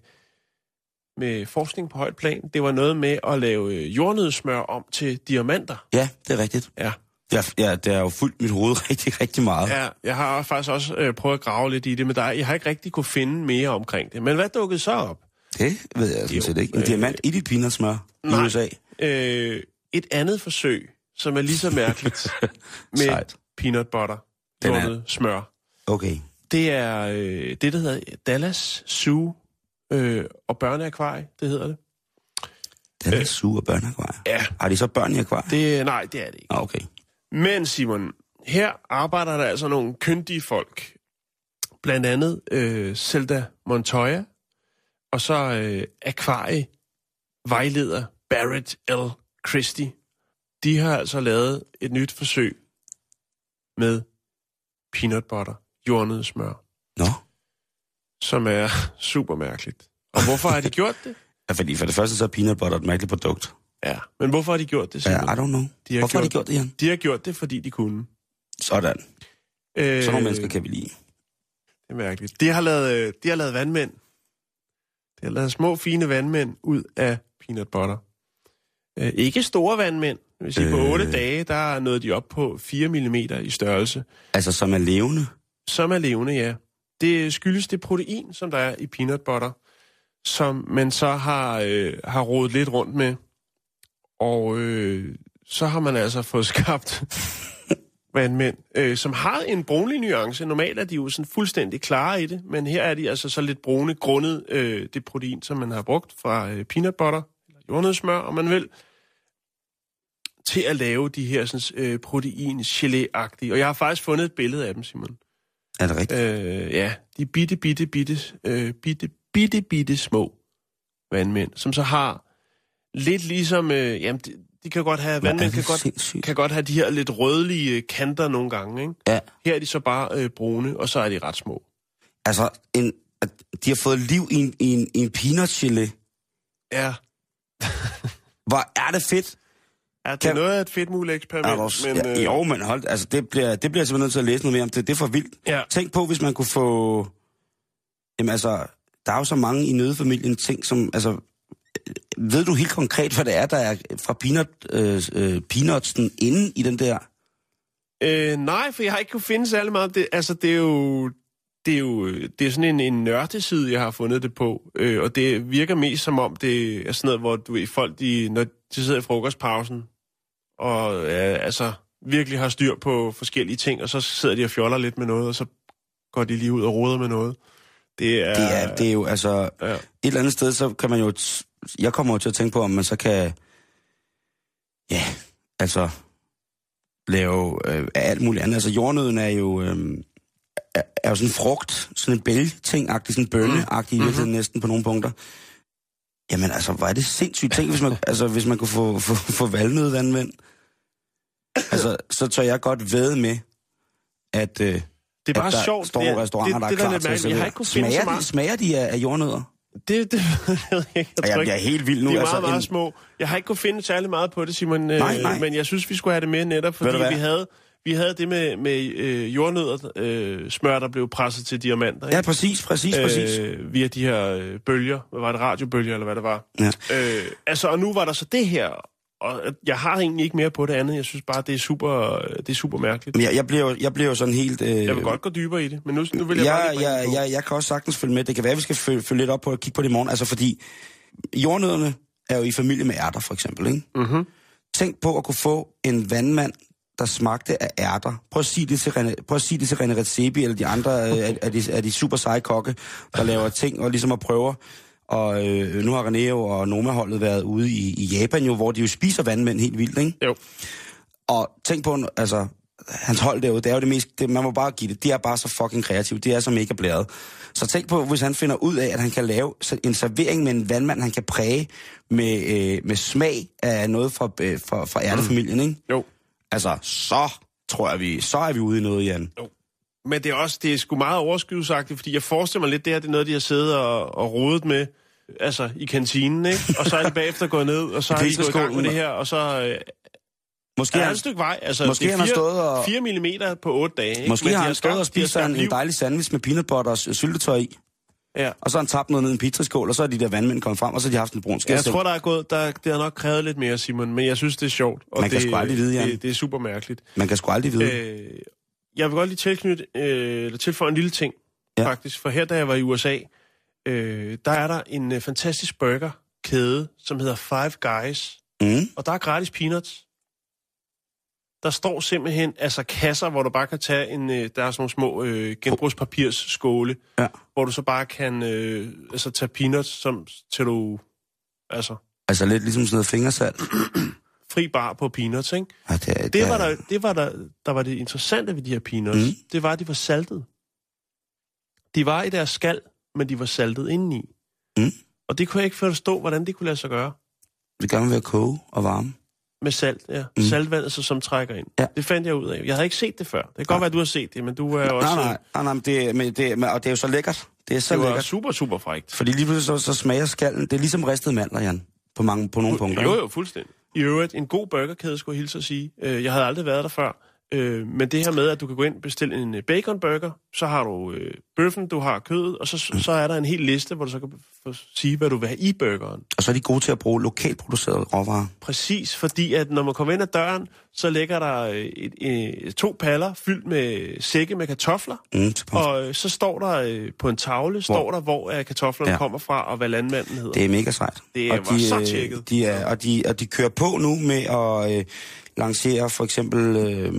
med forskning på højt plan. Det var noget med at lave øh, jordnødsmør om til diamanter. Ja, det er rigtigt. Ja. Ja, ja, det har jo fuldt mit hoved rigtig, rigtig meget. ja, jeg har faktisk også øh, prøvet at grave lidt i det, men der, jeg har ikke rigtig kunne finde mere omkring det. Men hvad dukkede så op? Det ved jeg sådan set ikke. En øh, diamant i dit peanutsmør i. USA. Øh, et andet forsøg, som er lige så mærkeligt med Sejt. peanut butter, Den er- smør. Okay. Det er øh, det, der hedder Dallas Zoo øh, og børneakvarie, det hedder det. Den er sur børneakvarie. Ja. Har de så børn i akvariet? det nej, det er det ikke. Ah, okay. Men Simon, her arbejder der altså nogle kyndige folk. Blandt andet øh, Zelda Montoya, og så øh, akvarie-vejleder Barrett L. Christie. De har altså lavet et nyt forsøg med peanut butter, jordnødsmør, Nå. som er super mærkeligt. Og hvorfor har de gjort det? Ja, fordi for det første så er peanut butter et mærkeligt produkt. Ja, men hvorfor har de gjort det? Ja, Simon? I don't know. De har Hvorfor har de gjort- gjort det, Jan? De har gjort det, fordi de kunne. Sådan. Øh, Sådan nogle mennesker kan vi lide. Det er mærkeligt. De har lavet, øh, de har lavet vandmænd. De har lavet små, fine vandmænd ud af peanut butter. Øh, ikke store vandmænd. Det vil sige, øh... på Øh. 8 dage, der nåede de op på 4 mm i størrelse. Altså, som er levende. Som er levende, ja. Det skyldes det protein, som der er i peanut butter, som man så har, øh, har rodet lidt rundt med. Og øh, så har man altså fået skabt vandmænd, øh, som har en brunlig nuance. Normalt er de jo sådan fuldstændig klare i det, men her er de altså så lidt brune, grundet øh, det protein, som man har brugt fra øh, peanut butter, eller jordnødsmør, om man vil, til at lave de her sådan, øh, protein gelé-agtige. Og jeg har faktisk fundet et billede af dem, Simon. Er det rigtigt? Øh, ja, de bitte, bitte, bitte, øh, bitte, bitte, bitte små vandmænd, som så har lidt ligesom, øh, jamen, de, de kan godt have, vandmænd kan godt, sindssygt. kan godt have de her lidt rødlige kanter nogle gange, ikke? Ja. Her er de så bare øh, brune, og så er de ret små. Altså, en, de har fået liv i en, i en, i en peanut gelé. Ja, Hvor er det fedt. Ja, det Kan- er noget af et fedt muligt eksperiment. Er du, men, ja, øh, jo, men hold, altså det bliver, det bliver jeg simpelthen nødt til at læse noget mere om. Det, det er for vildt. Ja. Tænk på, hvis man kunne få... Jamen altså, der er jo så mange i nødefamilien ting, som... Altså, øh, ved du helt konkret, hvad det er, der er fra peanut, øh, øh, peanutsen inde i den der... Øh, nej, for jeg har ikke kunne finde særlig meget. Det, altså, det er jo... Det er jo det er sådan en, en nørdeside, jeg har fundet det på. Øh, og det virker mest som om, det er sådan noget, hvor du ved, folk, de, når de sidder i frokostpausen, og ja, altså virkelig har styr på forskellige ting, og så sidder de og fjoller lidt med noget, og så går de lige ud og roder med noget. Det er... Det er, det er jo altså... Ja. Et eller andet sted, så kan man jo... Jeg kommer jo til at tænke på, om man så kan... Ja, altså... Lave øh, alt muligt andet. Altså jordnøden er jo... Øh, er, er jo sådan en frugt, sådan en bælgeting-agtig, sådan en bønne-agtig i virkeligheden næsten på nogle punkter. Jamen altså, hvor er det sindssygt. Tænk, hvis man, altså, hvis man kunne få, få, få valnød anvendt. Altså, så tør jeg godt ved med, at, øh, Det er bare der sjovt. står det er, restauranter, det, der er det, klar lidt til at. Jeg har ikke finde så Smager, de, smager de af, af jordnødder? Det, det ved jeg ikke. Jeg, jeg bliver helt vild nu. de er altså, meget, meget en- små. Jeg har ikke kunne finde særlig meget på det, Simon. øh, Nej, nej. Men jeg synes, vi skulle have det med netop, fordi vi havde, vi havde det med, med øh, jordnødder, øh, smør, der blev presset til diamanter. Ja, ikke? præcis, præcis, præcis. Øh, via de her øh, bølger. Hvad var det? Radiobølger, eller hvad det var? Ja. Øh, altså, og nu var der så det her. Og jeg har egentlig ikke mere på det andet. Jeg synes bare, det er super, det er super mærkeligt. Jeg, jeg, bliver jo, jeg bliver sådan helt... Øh, Jeg vil godt gå dybere i det, men nu, nu vil jeg, jeg, bare jeg, det på. jeg, jeg kan også sagtens følge med. Det kan være, at vi skal følge, følge lidt op på at kigge på det i morgen. Altså fordi jordnødderne er jo i familie med ærter, for eksempel. Ikke? Mhm. Tænk på at kunne få en vandmand, der smagte af ærter. Prøv at sige det til René, prøv at sige det til René Redzepi eller de andre øh, af, af, de, af de super seje kokke, der laver ting og ligesom at prøve. Og øh, nu har René jo og Noma-holdet været ude i, i Japan jo, hvor de jo spiser vandmænd helt vildt, ikke? Jo. Og tænk på, altså, hans hold derude, det er jo det mest, det, man må bare give det, de er bare så fucking kreative, de er så mega blæret. Så tænk på, hvis han finder ud af, at han kan lave en servering med en vandmand, han kan præge med, øh, med smag af noget fra, øh, fra, fra ærtefamilien, ikke? Jo. Altså, så tror jeg, vi, så er vi ude i noget, Jan. Men det er også, det er sgu meget overskydsagtigt, fordi jeg forestiller mig lidt, det her det er noget, de har siddet og, og rodet med, altså i kantinen, ikke? Og så er de bagefter gået ned, og så har de gået i gang med det her, og så øh, Måske, er han, et stykke vej. Altså, Måske det er han har fire, stået og- 4 mm på 8 dage, ikke? måske Men har han stået og spist en, en dejlig sandwich med peanut butter og s- syltetøj i, Ja. og så har han tabt noget ned i en pizzaskål, og så er de der vandmænd kommet frem, og så har de haft en brun skæl. Jeg tror, der er gået, der, det har nok krævet lidt mere, Simon, men jeg synes, det er sjovt. Og Man kan det, sgu aldrig vide, Jan. det, det, er super mærkeligt. Man kan sgu aldrig vide. Øh, jeg vil godt lige tilknytte, øh, eller tilføje en lille ting, ja. faktisk. For her, da jeg var i USA, øh, der er der en øh, fantastisk burgerkæde, som hedder Five Guys. Mm. Og der er gratis peanuts. Der står simpelthen altså kasser, hvor du bare kan tage en... Øh, der er sådan nogle små øh, genbrugspapirsskåle, Ja. hvor du så bare kan øh, altså, tage peanuts, som, til du... Altså, Altså lidt ligesom sådan noget fingersalt. fri bar på peanuts, ikke? Ja, det, Det er- var der, det var der, der var det interessante ved de her peanuts. Mm. Det var, at de var saltet. De var i deres skal, men de var saltet indeni. Mm. Og det kunne jeg ikke forstå, hvordan det kunne lade sig gøre. Det vil være koge og varme. Med salt, ja. Mm. Saltvandet, så, som trækker ind. Ja. Det fandt jeg ud af. Jeg havde ikke set det før. Det kan godt være, at du har set det, men du er også... Nej, nej, nej, nej men det, men det, men, og det er jo så lækkert. Det er så Det lækkert. super, super frægt. Fordi lige pludselig så, så smager skallen. Det er ligesom ristet mandler, Jan. På, mange, på nogle punkter. Jo, jo, fuldstændig. I øvrigt, en god burgerkæde, skulle jeg hilse at sige. Øh, Jeg havde aldrig været der før. Øh, Men det her med, at du kan gå ind og bestille en øh, baconburger, så har du øh, bøffen, du har kødet, og så, så er der en hel liste, hvor du så kan få sige, hvad du vil have i burgeren. Og så er de gode til at bruge lokalt producerede råvarer. Præcis, fordi at når man kommer ind ad døren, så ligger der øh, et, et, to paller fyldt med sække med kartofler, Mm, og øh, så står der øh, på en tavle, står der, hvor øh, kartoflerne Ja. kommer fra, og hvad landmanden hedder. Det er mega sejt. Det og var så øh, tjekket. De er, og, de, og de kører på nu med at øh, lancere for eksempel øh,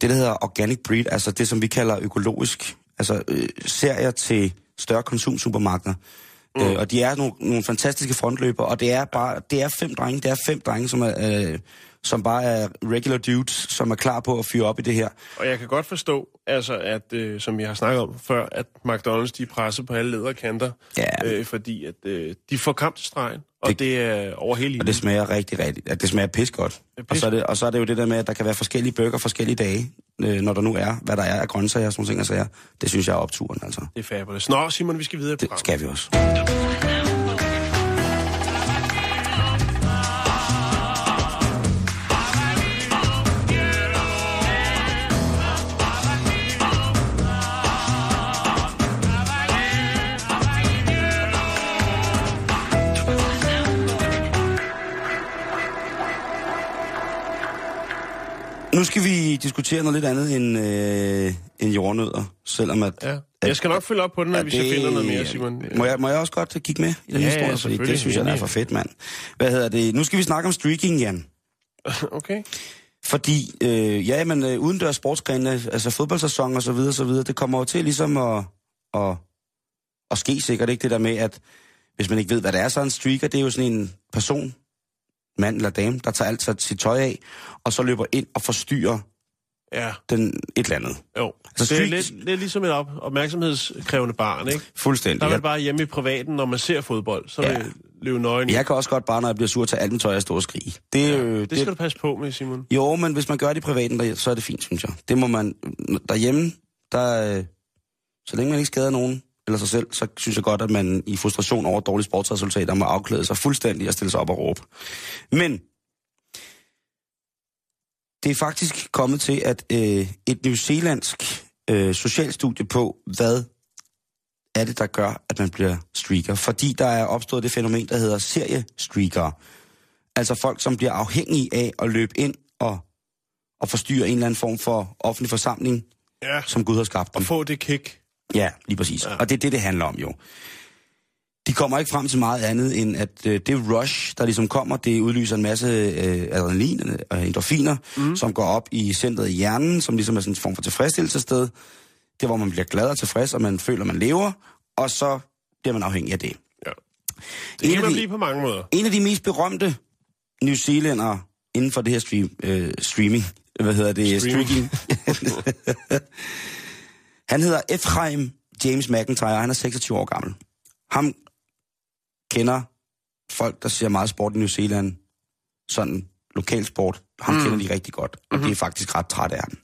det, der hedder organic breed, altså det, som vi kalder økologisk. Altså øh, serier til større konsumsupermarkeder. Mm. Øh, og de er nogle, nogle fantastiske frontløber, og det er bare det er fem drenge, det er fem drenge, som er, øh, som bare er regular dudes, som er klar på at fyre op i det her. Og jeg kan godt forstå, altså, at, øh, som vi har snakket om før, at McDonald's de er presset på alle lederkanter, Ja. øh, fordi at, øh, de får kamp til stregen, og Det- det, er over hele Og linjen. det smager rigtig, rigtig, at det smager pis godt. er Og, pis- så er det, og så er det jo det der med, at der kan være forskellige bøger forskellige dage, øh, når der nu er, hvad der er af grøntsager og sådan nogle ting og sager. Det synes jeg er opturen, altså. Det er fabulous. Nå, Simon, vi skal videre i Det skal vi også. Nu skal vi diskutere noget lidt andet end, øh, end jordnødder, selvom at... Ja. Jeg skal nok følge op på den, når vi så finder noget mere, Simon. Må jeg, må jeg også godt kigge med i den Ja, historie? ja, fordi det synes jeg, er for fedt, mand. Hvad hedder det? Nu skal vi snakke om streaking, Jan. Okay. Fordi, øh, ja, men øh, udendørs sportsgrene, altså fodboldsæson og så videre, så videre, det kommer jo til ligesom at, at, at ske sikkert, ikke? Det der med, at hvis man ikke ved, hvad det er, så en streaker, det er jo sådan en person, mand eller dame, der tager alt sit tøj af, og så løber ind og forstyrrer Ja, den et eller andet. jo. Altså, det er lidt, lidt ligesom et op, opmærksomhedskrævende barn, ikke? Fuldstændig. Der er man bare hjemme i privaten, når man ser fodbold, så Ja. vil løbe nøgen. jeg kan også godt bare, når jeg bliver sur, tage alt mit tøj og stå og skrige. Det, er jo- Det skal du passe på med, Simon. Jo, men hvis man gør det i privaten, der- så er det fint, synes jeg. Det må man... Derhjemme, der... øh, Så længe man ikke skader nogen, eller sig selv, så synes jeg godt, at man i frustration over dårlige sportsresultater må afklæde sig fuldstændig og stille sig op og råbe. Men det er faktisk kommet til, at øh, et newzealandsk øh, socialstudie på, hvad er det, der gør, at man bliver streaker. Fordi der er opstået det fænomen, der hedder seriestreakere. Altså folk, som bliver afhængige af at løbe ind og, og forstyrre en eller anden form for offentlig forsamling, Ja. som Gud har skabt dem. Og få det kick. Ja, lige præcis. Ja. Og det er det, det handler om jo. De kommer ikke frem til meget andet, end at øh, det rush, der ligesom kommer, det udløser en masse øh, adrenalin og endorfiner, mm. som går op i centret i hjernen, som ligesom er sådan en form for tilfredsstillelsessted. Det er, hvor man bliver glad og tilfreds, og man føler, man lever, og så bliver man afhængig af det. Ja. En Det af kan man de- blive på mange måder. En af de mest berømte New Zealandere inden for det her stream, øh, streaming, hvad hedder det? Streaming. Streaking. han hedder Ephraim James McIntyre, han er 26 år gammel. Ham kender folk, der ser meget sport i New Zealand, sådan lokal sport, ham mm. kender de rigtig godt, og mm-hmm. de er faktisk ret trætte af ham.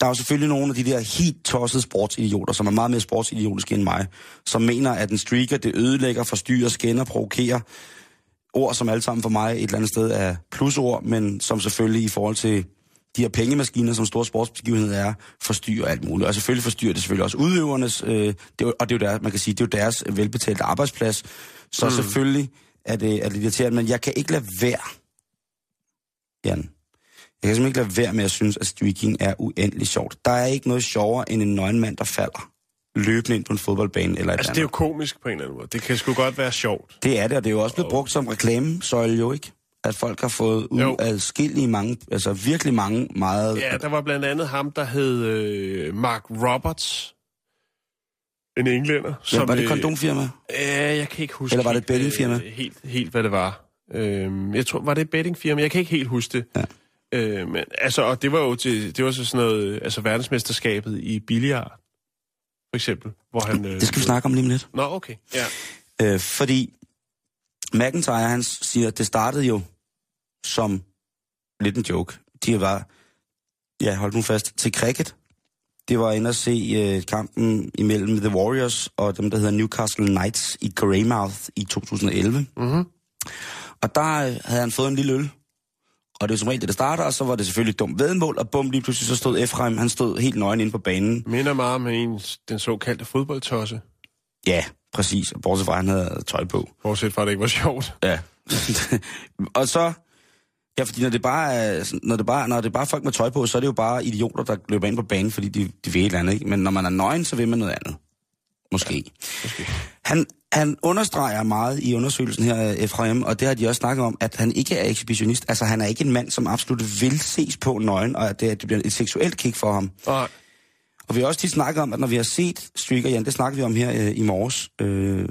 Der er jo selvfølgelig nogle af de der helt tossede sportsidioter, som er meget mere sportsidiotiske end mig, som mener, at en streaker, det ødelægger, forstyrrer, skænder, provokerer. Ord, som alle sammen for mig et eller andet sted er plusord, men som selvfølgelig i forhold til de her pengemaskiner, som store sportsbegivenheder er, forstyrrer alt muligt. Og selvfølgelig forstyrrer det selvfølgelig også udøvernes, øh, det er, og det er jo der, man kan sige, det er jo deres velbetalte arbejdsplads. Så mm. selvfølgelig er det, er det irriterende, men jeg kan ikke lade være, Jan, jeg kan simpelthen ikke lade være med at synes, at streaking er uendelig sjovt. Der er ikke noget sjovere end en nøgenmand, der falder løbende ind på en fodboldbane eller et Altså, altså, det er jo andet. komisk på en eller anden måde. Det kan sgu godt være sjovt. Det er det, og det er jo også blevet brugt som reklamesøjle jo, ikke? At folk har fået ud Jo. af skillige mange, altså virkelig mange meget... Ja, der var blandt andet ham, der hed øh, Mark Roberts. En englænder. ja, var det øh, kondomfirma? Ja, jeg kan ikke huske... Eller var det et helt, øh, bettingfirma? Helt, helt, hvad det var. Øhm, jeg tror, var det et bettingfirma? Jeg kan ikke helt huske det. Ja. Øh, men, altså, og det var jo til, det var så sådan noget, altså verdensmesterskabet i billiard, for eksempel, hvor han... Øh, Det skal vi snakke om lige om lidt. Nå, okay. Ja. Øh, fordi McIntyre, han siger, at det startede jo som lidt en joke. De var, ja, hold nu fast, til cricket. Det var inde at se øh, kampen imellem The Warriors og dem, der hedder Newcastle Knights i Greymouth i 2011. Mm-hmm. Og der øh, havde han fået en lille øl. Og det var som regel det, der starter, og så var det selvfølgelig et dumt vedmål, og bum, lige pludselig så stod Efraim, han stod helt nøgen inde på banen. Minder meget om en, den såkaldte fodboldtosse. Ja, præcis, bortset fra, at han havde tøj på. Bortset fra, at det ikke var sjovt. Ja. og så... Ja, fordi når det, bare er, når, det bare, når det er bare folk med tøj på, så er det jo bare idioter, der løber ind på banen, fordi de, de vil et eller andet. Ikke? Men når man er nøgen, så vil man noget andet. Måske. Ja, måske. Han, han understreger meget i undersøgelsen her, Efraim, og det har de også snakket om, at han ikke er ekshibitionist. Altså, han er ikke en mand, som absolut vil ses på nøgen, og at det, at det bliver et seksuelt kick for ham. Nej. Og vi har også tit snakket om, at når vi har set Streaker, Jan, det snakkede vi om her øh, i morges, øh,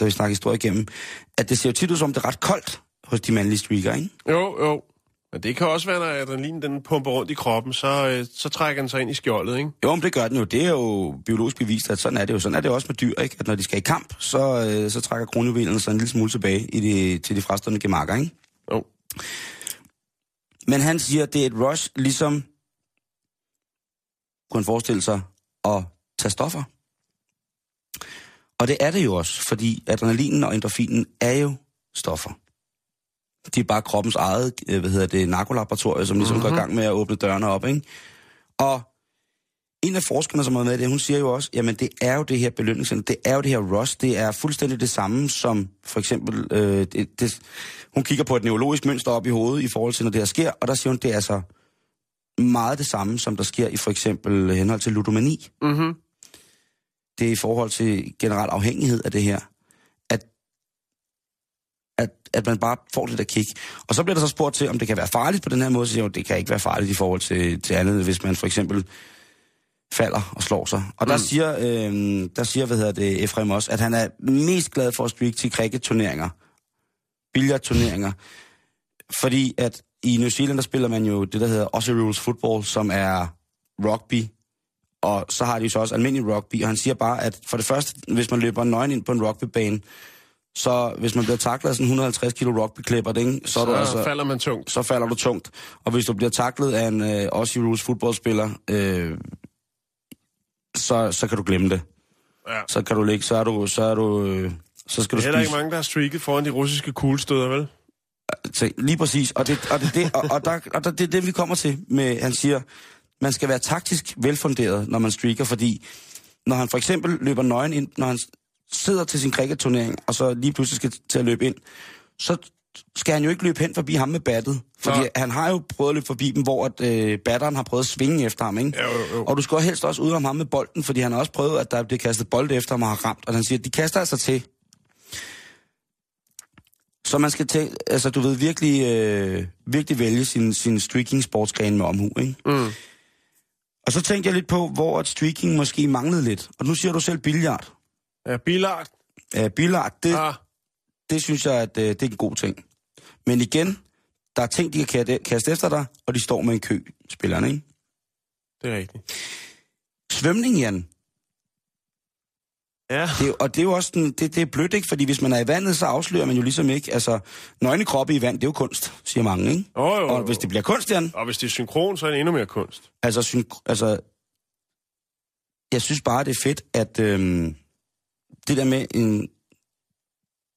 da vi snakkede historie igennem, at det ser jo tit ud som, det er ret koldt hos de mandlige streaker, ikke? Jo, jo. Men det kan også være, når adrenalin den pumper rundt i kroppen, så, øh, så trækker den sig ind i skjoldet, ikke? Jo, men det gør den jo. Det er jo biologisk bevist, at sådan er det jo. Sådan er det også med dyr, ikke? At når de skal i kamp, så, øh, så trækker kronjuvelerne sig en lille smule tilbage i de, til de frastående gemakker, ikke? Jo. Men han siger, at det er et rush, ligesom kunne han forestille sig at tage stoffer. Og det er det jo også, fordi adrenalinen og endorfinen er jo stoffer. De er bare kroppens eget, øh, hvad hedder det, narkolaboratorium, som ligesom mm-hmm. går i gang med at åbne dørene op, ikke? Og en af forskerne, som har med det, hun siger jo også, jamen det er jo det her belønningscenter, det er jo det her rush, det er fuldstændig det samme som for eksempel, øh, det, det, hun kigger på et neurologisk mønster op i hovedet i forhold til, når det her sker, og der siger hun, det er altså meget det samme, som der sker i for eksempel henhold til ludomani. Mhm. Det er i forhold til generel afhængighed af det her. At, at, at man bare får det der kick. Og så bliver der så spurgt til, om det kan være farligt på den her måde. Så siger det kan ikke være farligt i forhold til, til andet, hvis man for eksempel falder og slår sig. Og der siger, øh, der siger hvad hedder det, Efraim også, at han er mest glad for at streak til cricket-turneringer. Billiard-turneringer. Fordi at i New Zealand, der spiller man jo det, der hedder Aussie Rules Football, som er rugby. Og så har de jo så også almindelig rugby. Og han siger bare, at for det første, hvis man løber nøgen ind på en rugbybane, så hvis man bliver taklet af sådan 150 kilo rugbyklipper, så, Så du altså, falder man tungt. så falder du tungt. Og hvis du bliver taklet af en øh, Aussie Rules fodboldspiller, øh, så, så kan du glemme det. Ja. Så kan du ligge, så er du, så er du, øh, så skal du Det er heller ikke spise. mange, der har streaket foran de russiske kuglestøder, vel? Så, lige præcis. Og det, og det, det, og, og der, og der, det er det, vi kommer til. Med, han siger, man skal være taktisk velfunderet, når man streaker, fordi når han for eksempel løber nøgen ind, når han sidder til sin cricket-turnering, og så lige pludselig skal til at løbe ind, så skal han jo ikke løbe hen forbi ham med battet. Fordi Nej. han har jo prøvet at løbe forbi dem, hvor at, øh, batteren har prøvet at svinge efter ham, ikke? Jo, jo, jo. Og du skal helst også ud om ham med bolden, fordi han har også prøvet, at der bliver kastet bold efter ham og har ramt. Og han siger, at de kaster altså til. Så man skal til, altså du ved, virkelig, øh, virkelig vælge sin, sin streaking sportsgren med omhu, ikke? Mm. Og så tænkte jeg lidt på, hvor at streaking måske manglede lidt. Og nu siger du selv billard. Ja, billard. Uh, billard, det, Ah, det synes jeg, at uh, det er en god ting. Men igen, der er ting, de kan kaste efter dig, og de står med en kø, spillerne, ikke? det er rigtigt. Svømning, Jan. Ja, Det, og det er jo også sådan, det, det er blødt, ikke? Fordi hvis man er i vandet, så afslører man jo ligesom ikke, altså, nøgne kroppe i vand, det er jo kunst, siger mange, ikke? jo, jo, Og hvis det bliver kunst, Jan, Og hvis det er synkron, så er det endnu mere kunst. altså, syn- altså jeg synes bare, det er fedt, at øhm, det der med en,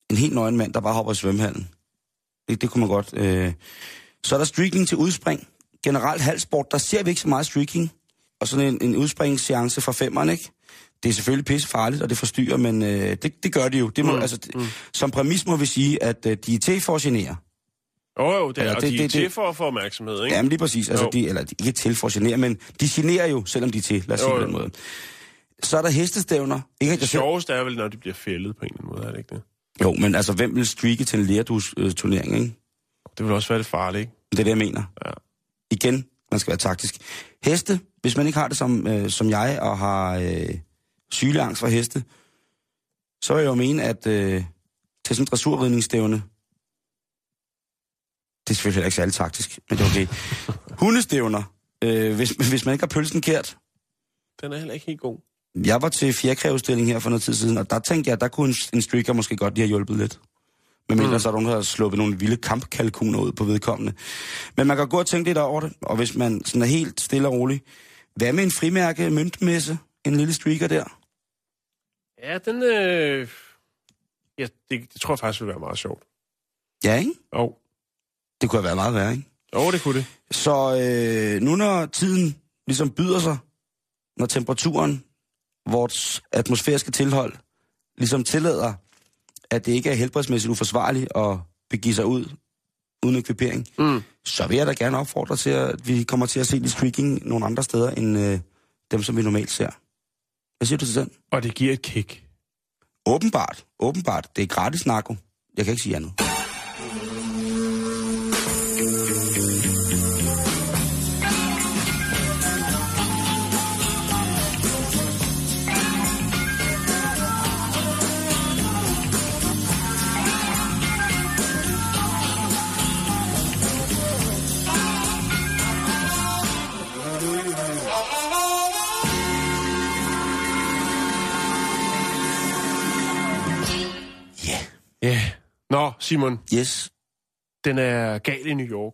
en helt nøgen mand, der bare hopper i svømmehallen, det, det kunne man godt. Øh. Så er der streaking til udspring. Generelt halvsport, der ser vi ikke så meget streaking. Og sådan en, en udspringseance fra femmeren, ikke? Det er selvfølgelig pisse farligt, og det forstyrrer, men øh, det, det gør de jo. Det må, mm, altså, det, Som præmis må vi sige, at øh, de er til for at genere. Jo, jo, det er, Eller og det- de er det- til det- for at få opmærksomhed, ikke? Jamen lige præcis. Altså, Jo. de, eller de er ikke til for at genere, men de generer jo, selvom de er til. Lad os Jo, sige det på den måde. Så er der hestestævner. Ikke, Det sjoveste er vel, når de bliver fældet på en eller anden måde, er det ikke det? Jo, men altså, hvem vil streake til en lerdus-turnering, ikke? Det vil også være lidt farligt, ikke? Det er det, jeg mener. Ja. Igen, man skal være taktisk. Heste, hvis man ikke har det som, øh, som jeg, og har øh, sygeangst for heste, så vil jeg jo mene, at øh, til sådan en dressurridningsstævne, det er selvfølgelig ikke særlig taktisk, men det er okay. Hundestævner, øh, hvis, hvis man ikke har pølsen kært. Den er heller ikke helt god. Jeg var til fjerkræudstilling her for noget tid siden, og der tænkte jeg, at der kunne en, en streaker måske godt lige have hjulpet lidt. Men mindre mm. så er der nogen, der har sluppet nogle vilde kampkalkuner ud på vedkommende. Men man kan godt tænke lidt over det, og hvis man sådan er helt stille og rolig. Hvad med en frimærke møntmesse? En lille streaker der? Ja, den... Øh... Ja, det, det tror jeg faktisk vil være meget sjovt. Ja, ikke? Jo, Det kunne have været meget værre, ikke? jo det kunne det. Så øh, nu når tiden ligesom byder sig, når temperaturen, vores atmosfæriske tilhold, ligesom tillader, at det ikke er helbredsmæssigt uforsvarligt at begive sig ud uden ekvipering, Mm. så vil jeg da gerne opfordre til, at vi kommer til at se lidt streaking nogle andre steder, end øh, dem, som vi normalt ser. Hvad siger du til den? Og det giver et kick. Åbenbart, åbenbart. Det er gratis narko. Jeg kan ikke sige andet. Ja. Yeah. Nå, Simon, Yes, den er gal i New York.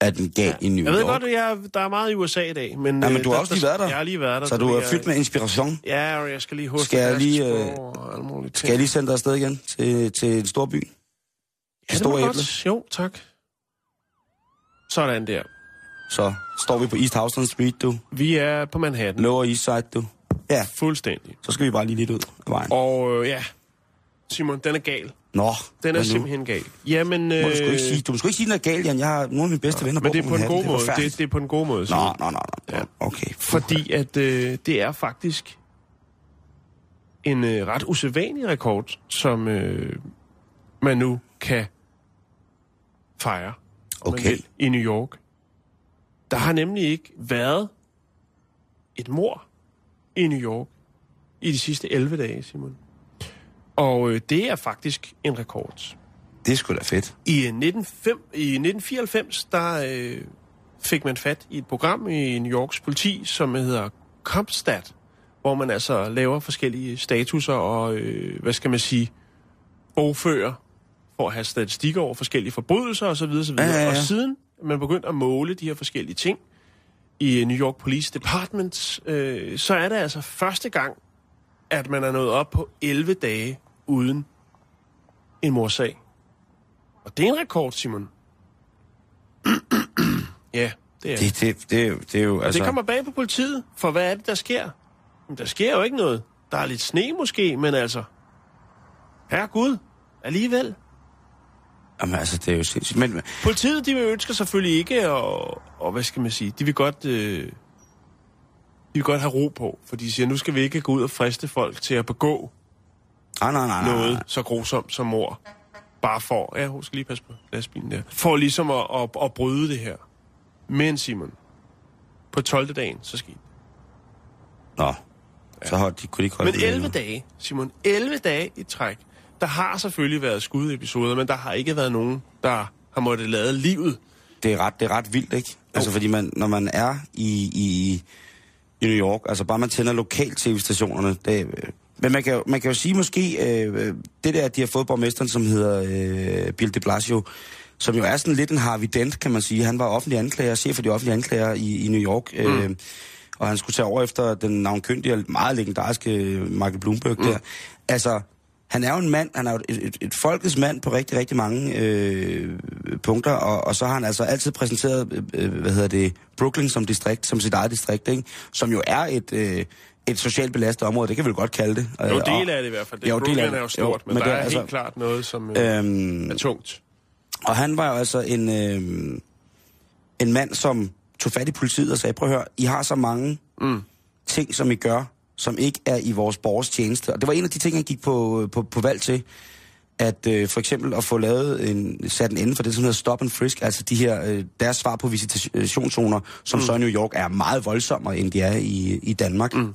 er den gal i New Jeg ved York. godt, at jeg, der er meget i USA i dag, men... Ja, men øh, du har også lige været der. Jeg har lige været der. Så du er jeg- fyldt med inspiration. Ja, og jeg skal lige huske... Skal jeg lige, øh, og. Skal jeg lige sende dig afsted igen til, til en stor by? ja, det store æble? godt. Jo, tak. Sådan der. Så står vi på East Houston Street, du. Vi er på Manhattan. Lower East Side, du. Ja, Fuldstændig. så skal vi bare lige lidt ud af vejen. Og øh, ja, Simon, den er gal. Nå, Den er simpelthen gal. Jamen, Må du, sgu ikke øh, sige, du må sgu ikke sige, den er gal, Jan. Jeg har nogle af mine bedste venner men det er på en god måde. Det, Det, det er på en god måde. Nå, nå, nå, nå. Ja. Okay. Fordi at øh, det er faktisk en øh, ret usædvanlig rekord, som øh, man nu kan fejre Okay. vil, i New York. Der har nemlig ikke været et mor i New York i de sidste 11 dage, Simon. Og øh, det er faktisk en rekord. Det er sgu da fedt. I, 1905, i 1994, der øh, fik man fat i et program i New Yorks politi, som hedder Compstat, hvor man altså laver forskellige statuser og, øh, hvad skal man sige, bogfører for at have statistikker over forskellige forbrydelser osv. osv. Ja, ja, ja. Og siden man begyndte at måle de her forskellige ting i New York Police Department, øh, så er det altså første gang, at man er nået op på 11 dage uden en morsag. Og det er en rekord, Simon. ja, det er det. Det, det, det, er jo- Altså... Det kommer bag på politiet, for hvad er det, der sker? Jamen, der sker jo ikke noget. Der er lidt sne måske, men altså... Herre Gud, alligevel. Jamen, altså, det er jo sindssygt. Men, Politiet, de vil ønsker selvfølgelig ikke, og, og hvad skal man sige, de vil godt... Øh, de vil godt have ro på, for de siger, nu skal vi ikke gå ud og friste folk til at begå nej, nej, nej, nej. noget så grusomt som mor. Bare for, ja, hun skal lige passe på lastbilen der. For ligesom at, at, at bryde det her. Men Simon, på 12. dagen, så skete det. Nå, så hold, de, kunne de ikke holde Men det 11 nu. dage, Simon, 11 dage i træk. Der har selvfølgelig været skudepisoder, men der har ikke været nogen, der har måttet lade livet. Det er ret, det er ret vildt, ikke? Altså, fordi man, når man er i, i, i New York, altså bare man tænder lokal-tv-stationerne, det, øh, men man kan, jo- man kan jo sige måske, øh, det der, at de har fået borgmesteren, som hedder øh, Bill de Blasio, som jo er sådan lidt en Harvey Dent, kan man sige. Han var offentlig anklager, chef for de offentlige anklager i, i New York. Mm. Øh, og han skulle tage over efter den navnkyndige og meget legendariske Michael Bloomberg mm. der. Altså, han er jo en mand, han er jo et, et, et folkets mand på rigtig, rigtig mange øh, punkter, og, og så har han altså altid præsenteret, øh, hvad hedder det, Brooklyn som distrikt, som sit eget distrikt, ikke? som jo er et, øh, et socialt belastet område, det kan vi vel godt kalde det. Jo, Øh, del af det i hvert fald. Det Jo, del af det. er jo stort, Jo, men, men der det er er helt altså- klart noget, som øh, Øhm, er tungt. og han var jo altså en, øh, en mand, som tog fat i politiet og sagde, prøv at høre, I har så mange mm. ting, som I gør, som ikke er i vores borgers tjeneste. Og det var en af de ting, han gik på, på, på valg til. At øh, for eksempel at få lavet en, sat en ende for det, som hedder stop and frisk, altså de her, øh, deres svar på visitationszoner, som mm. så i New York er meget voldsommere, end de er i, i Danmark. Mm.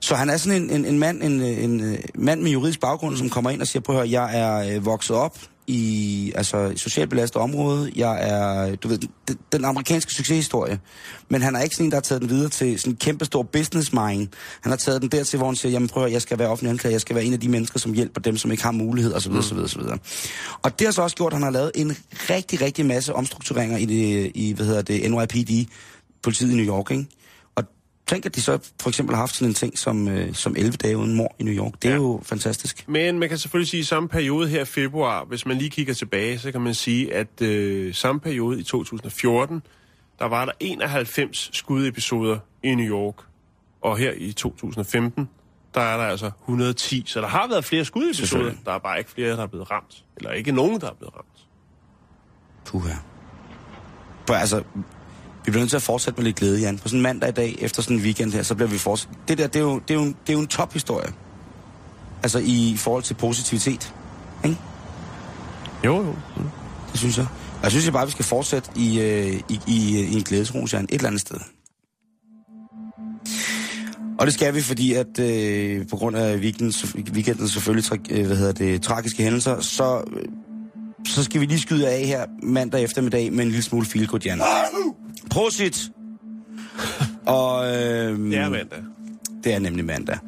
Så han er sådan en, en, en, mand, en, en, en mand med juridisk baggrund, som kommer ind og siger, prøv at høre, jeg er øh, vokset op i altså, socialt belastet område. Jeg er, du ved, den, den amerikanske succeshistorie. Men han er ikke sådan en, der har taget den videre til sådan en kæmpe stor business mind. Han har taget den dertil, hvor han siger, jamen prøv at jeg skal være offentlig anklager, jeg skal være en af de mennesker, som hjælper dem, som ikke har mulighed, osv. osv., osv. Og det har så også gjort, at han har lavet en rigtig, rigtig masse omstruktureringer i, det, i hvad hedder det, NYPD, politiet i New York, ikke? Tænk, at de så for eksempel har haft sådan en ting som, øh, som 11 dage uden mor i New York. Det er Ja. jo fantastisk. Men man kan selvfølgelig sige, at samme periode her i februar, hvis man lige kigger tilbage, så kan man sige, at øh, samme periode i 2014, der var der 91 skudepisoder i New York. Og her i 2015, der er der altså 110. Så der har været flere skudepisoder. Der er bare ikke flere, der er blevet ramt. Eller ikke nogen, der er blevet ramt. Puha. For altså, vi bliver nødt til at fortsætte med lidt glæde, Jan. På sådan en mandag i dag, efter sådan en weekend her, så bliver vi fortsat. Det der, det er jo, det er jo, det er jo en tophistorie. Altså i forhold til positivitet. Ikke? Jo, jo. Det synes jeg. Og jeg synes jeg bare, vi skal fortsætte i, øh, i, i, i en glædesrus, Jan, et eller andet sted. Og det skal vi, fordi at øh, på grund af weekendens, weekendens selvfølgelig tra- øh, hvad hedder det, tragiske hændelser, så, øh, så skal vi lige skyde af her mandag eftermiddag med en lille smule feel good, Jan. Prosit! Og, øh, Det er mandag. det er nemlig mandag.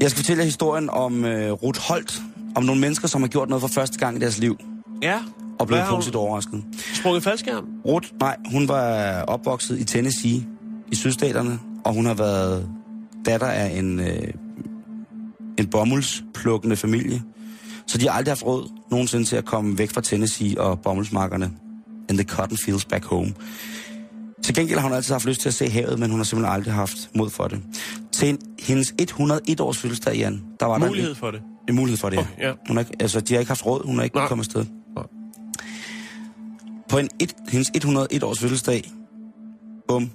Jeg skal fortælle jer historien om øh, Ruth Holt, om nogle mennesker, som har gjort noget for første gang i deres liv, Ja. og har positivt overrasket. Sprunget faldskærm? Ruth, nej, hun var opvokset i Tennessee, i sydstaterne, og hun har været datter af en, øh, en bomuldsplukkende familie. Så de har aldrig haft råd nogensinde til at komme væk fra Tennessee og bomuldsmarkerne in the cotton fields back home. Til gengæld har hun altid haft lyst til at se havet, men hun har simpelthen aldrig haft mod for det. Til en hendes 101-års fødselsdag, Jan, der var Mulighed der for det. en, en mulighed for det, ja. Okay, ja. Hun er, ikke- altså, de har ikke haft råd, hun har ikke Nej. kommet afsted. Nej. På en et, hendes 101-års fødselsdag, bum,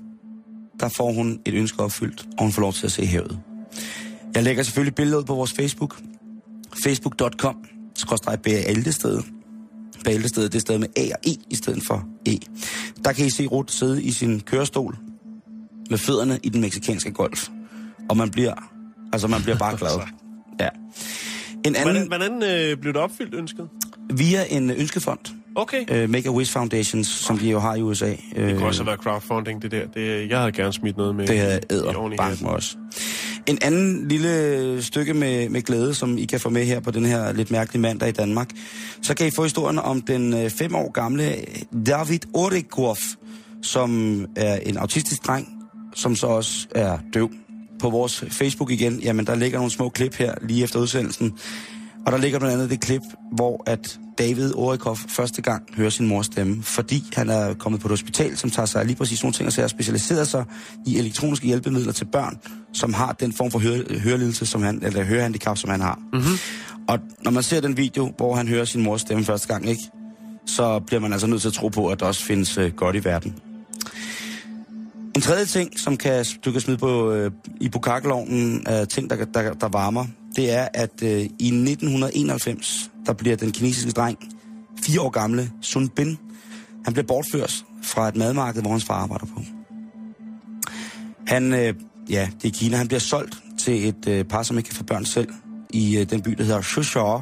der får hun et ønske opfyldt, og hun får lov til at se havet. Jeg lægger selvfølgelig billeder ud på vores Facebook. Facebook.com, skråstreg Bæltestedet. Bæltestedet, det stedet med A og E i stedet for E. Der kan I se Ruth sidde i sin kørestol med fødderne i den meksikanske golf. Og man bliver, altså man bliver bare glad. Ja. En Hvordan, anden, hvordan øh, blev det opfyldt, ønsket? via en ønskefond, Okay. uh, Make-A-Wish Foundations, som de jo har i USA. Det kunne også have været crowdfunding, det der. Det, jeg havde gerne smidt noget med. Det havde æder i bank hatten. med os. En anden lille stykke med, med glæde, som I kan få med her på den her lidt mærkelige mandag i Danmark, så kan I få historien om den øh, fem år gamle øh, David Orekorf, som er en autistisk dreng, som så også er døv. På vores Facebook igen, jamen der ligger nogle små klip her lige efter udsendelsen. Og der ligger blandt andet det klip, hvor at David Orikov første gang hører sin mors stemme, fordi han er kommet på et hospital, som tager sig lige præcis nogle ting og sager, specialiseret sig i elektroniske hjælpemidler til børn, som har den form for høre, hørelidelse, som han, eller hørehandicap, som han har. Mm-hmm. Og når man ser den video, hvor han hører sin mors stemme første gang, ikke, så bliver man altså nødt til at tro på, at der også findes øh, godt i verden. En tredje ting, som kan, du kan smide på, øh, i bukakkelovnen af ting, der, der, der varmer, det er, at øh, i 1991, der bliver den kinesiske dreng, fire år gamle, Sun Bin, han bliver bortført fra et madmarked, hvor hans far arbejder på. Han, øh, ja, det er Kina, han bliver solgt til et øh, par, som ikke kan få børn selv, i øh, den by, der hedder Shushao,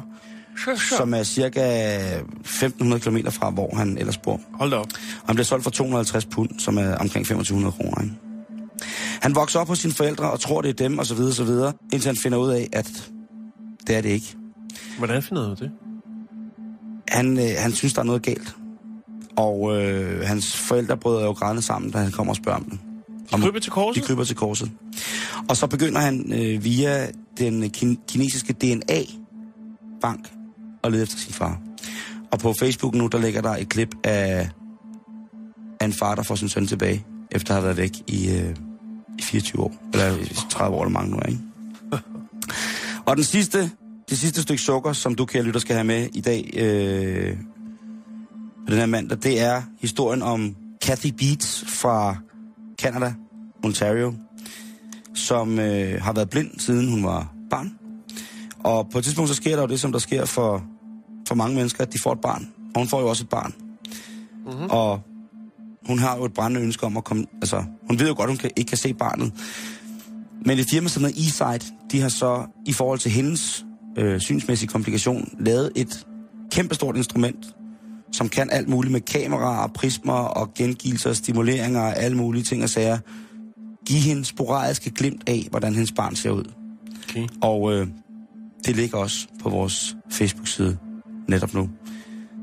som er cirka 1500 km fra, hvor han ellers bor. Hold op. Og han bliver solgt for 250 pund, som er omkring 2500 kroner. Ikke? Han vokser op hos sine forældre og tror, det er dem, og så videre, så videre, indtil han finder ud af, at det er det ikke. Hvordan finder du det? Han, øh, han synes, der er noget galt. Og øh, hans forældre bryder jo grædende sammen, da han kommer og spørger om det. De kryber til korset? De kryber til korset. Og så begynder han øh, via den kin- kinesiske DNA-bank at lede efter sin far. Og på Facebook nu, der ligger der et klip af, af en far, der får sin søn tilbage, efter at have været væk i, øh, i 24 år. Eller i 30 år, eller mange nu er, ikke? Og den sidste, det sidste stykke sukker, som du, kære lytter, skal have med i dag, øh, på den her mandag, det er historien om Kathy Beats fra Canada, Ontario, som øh, har været blind, siden hun var barn. Og på et tidspunkt, så sker der jo det, som der sker for, for mange mennesker, at de får et barn. Og hun får jo også et barn. Mm-hmm. Og hun har jo et brændende ønske om at komme... Altså, hun ved jo godt, hun kan, ikke kan se barnet. Men et firma som hedder eSight, de har så i forhold til hendes øh, synsmæssige komplikation lavet et kæmpestort instrument, som kan alt muligt med kameraer, prismer og gengivelser, stimuleringer og alle mulige ting og sager. Give hende sporadiske glimt af, hvordan hendes barn ser ud. Okay. Og øh, det ligger også på vores Facebook-side netop nu.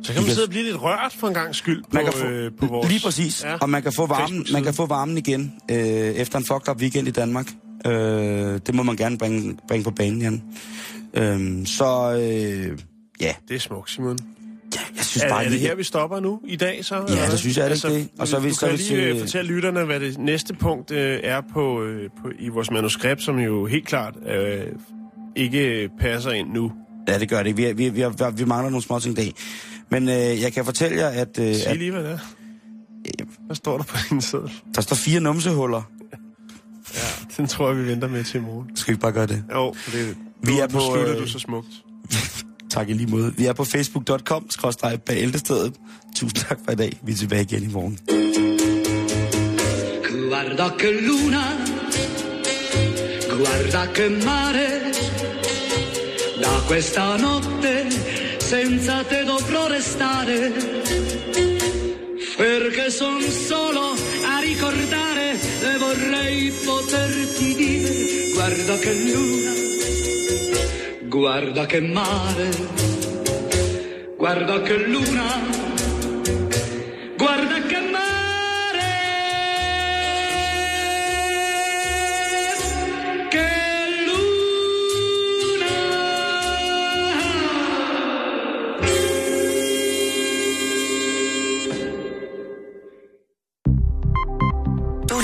Så kan man sidde og blive lidt rørt for en gang skyld på, Man kan få, øh, på vores... Lige præcis. Ja. Og man kan få varmen, man kan få varmen igen øh, efter en fucked up weekend i Danmark. Øh, det må man gerne bringe, bringe på banen, Jan. Øh, så øh, ja, Det er smukt, Simon. ja, jeg synes Er, bare er det her, vi stopper nu i dag, så? Ja, det synes jeg, er det? Og så du vil- kan så vil- lige øh, øh, fortælle lytterne, hvad det næste punkt øh, er på, øh, på i vores manuskript, som jo helt klart øh, ikke passer ind nu. Ja, det gør det. Vi, vi, vi, vi, vi mangler nogle små ting i dag. Men øh, jeg kan fortælle jer, at, øh, Sig lige, hvad det er. Hvad står der på din seddel? der står fire numsehuller. Den tror jeg, vi venter med til i morgen. Skal vi ikke bare gøre det? Jo, det Vi nu- er nu på, slutter øh, du så smukt. Tak i lige måde. Vi er på facebook.com, skrådstræk bag ældrestedet. Tusind tak for i dag. Vi er tilbage igen i morgen. Guarda che luna, guarda che mare, da questa notte senza te dovrò restare, perché son solo a ricordare e vorrei poterti dire, guarda che luna, guarda che mare, guarda che luna,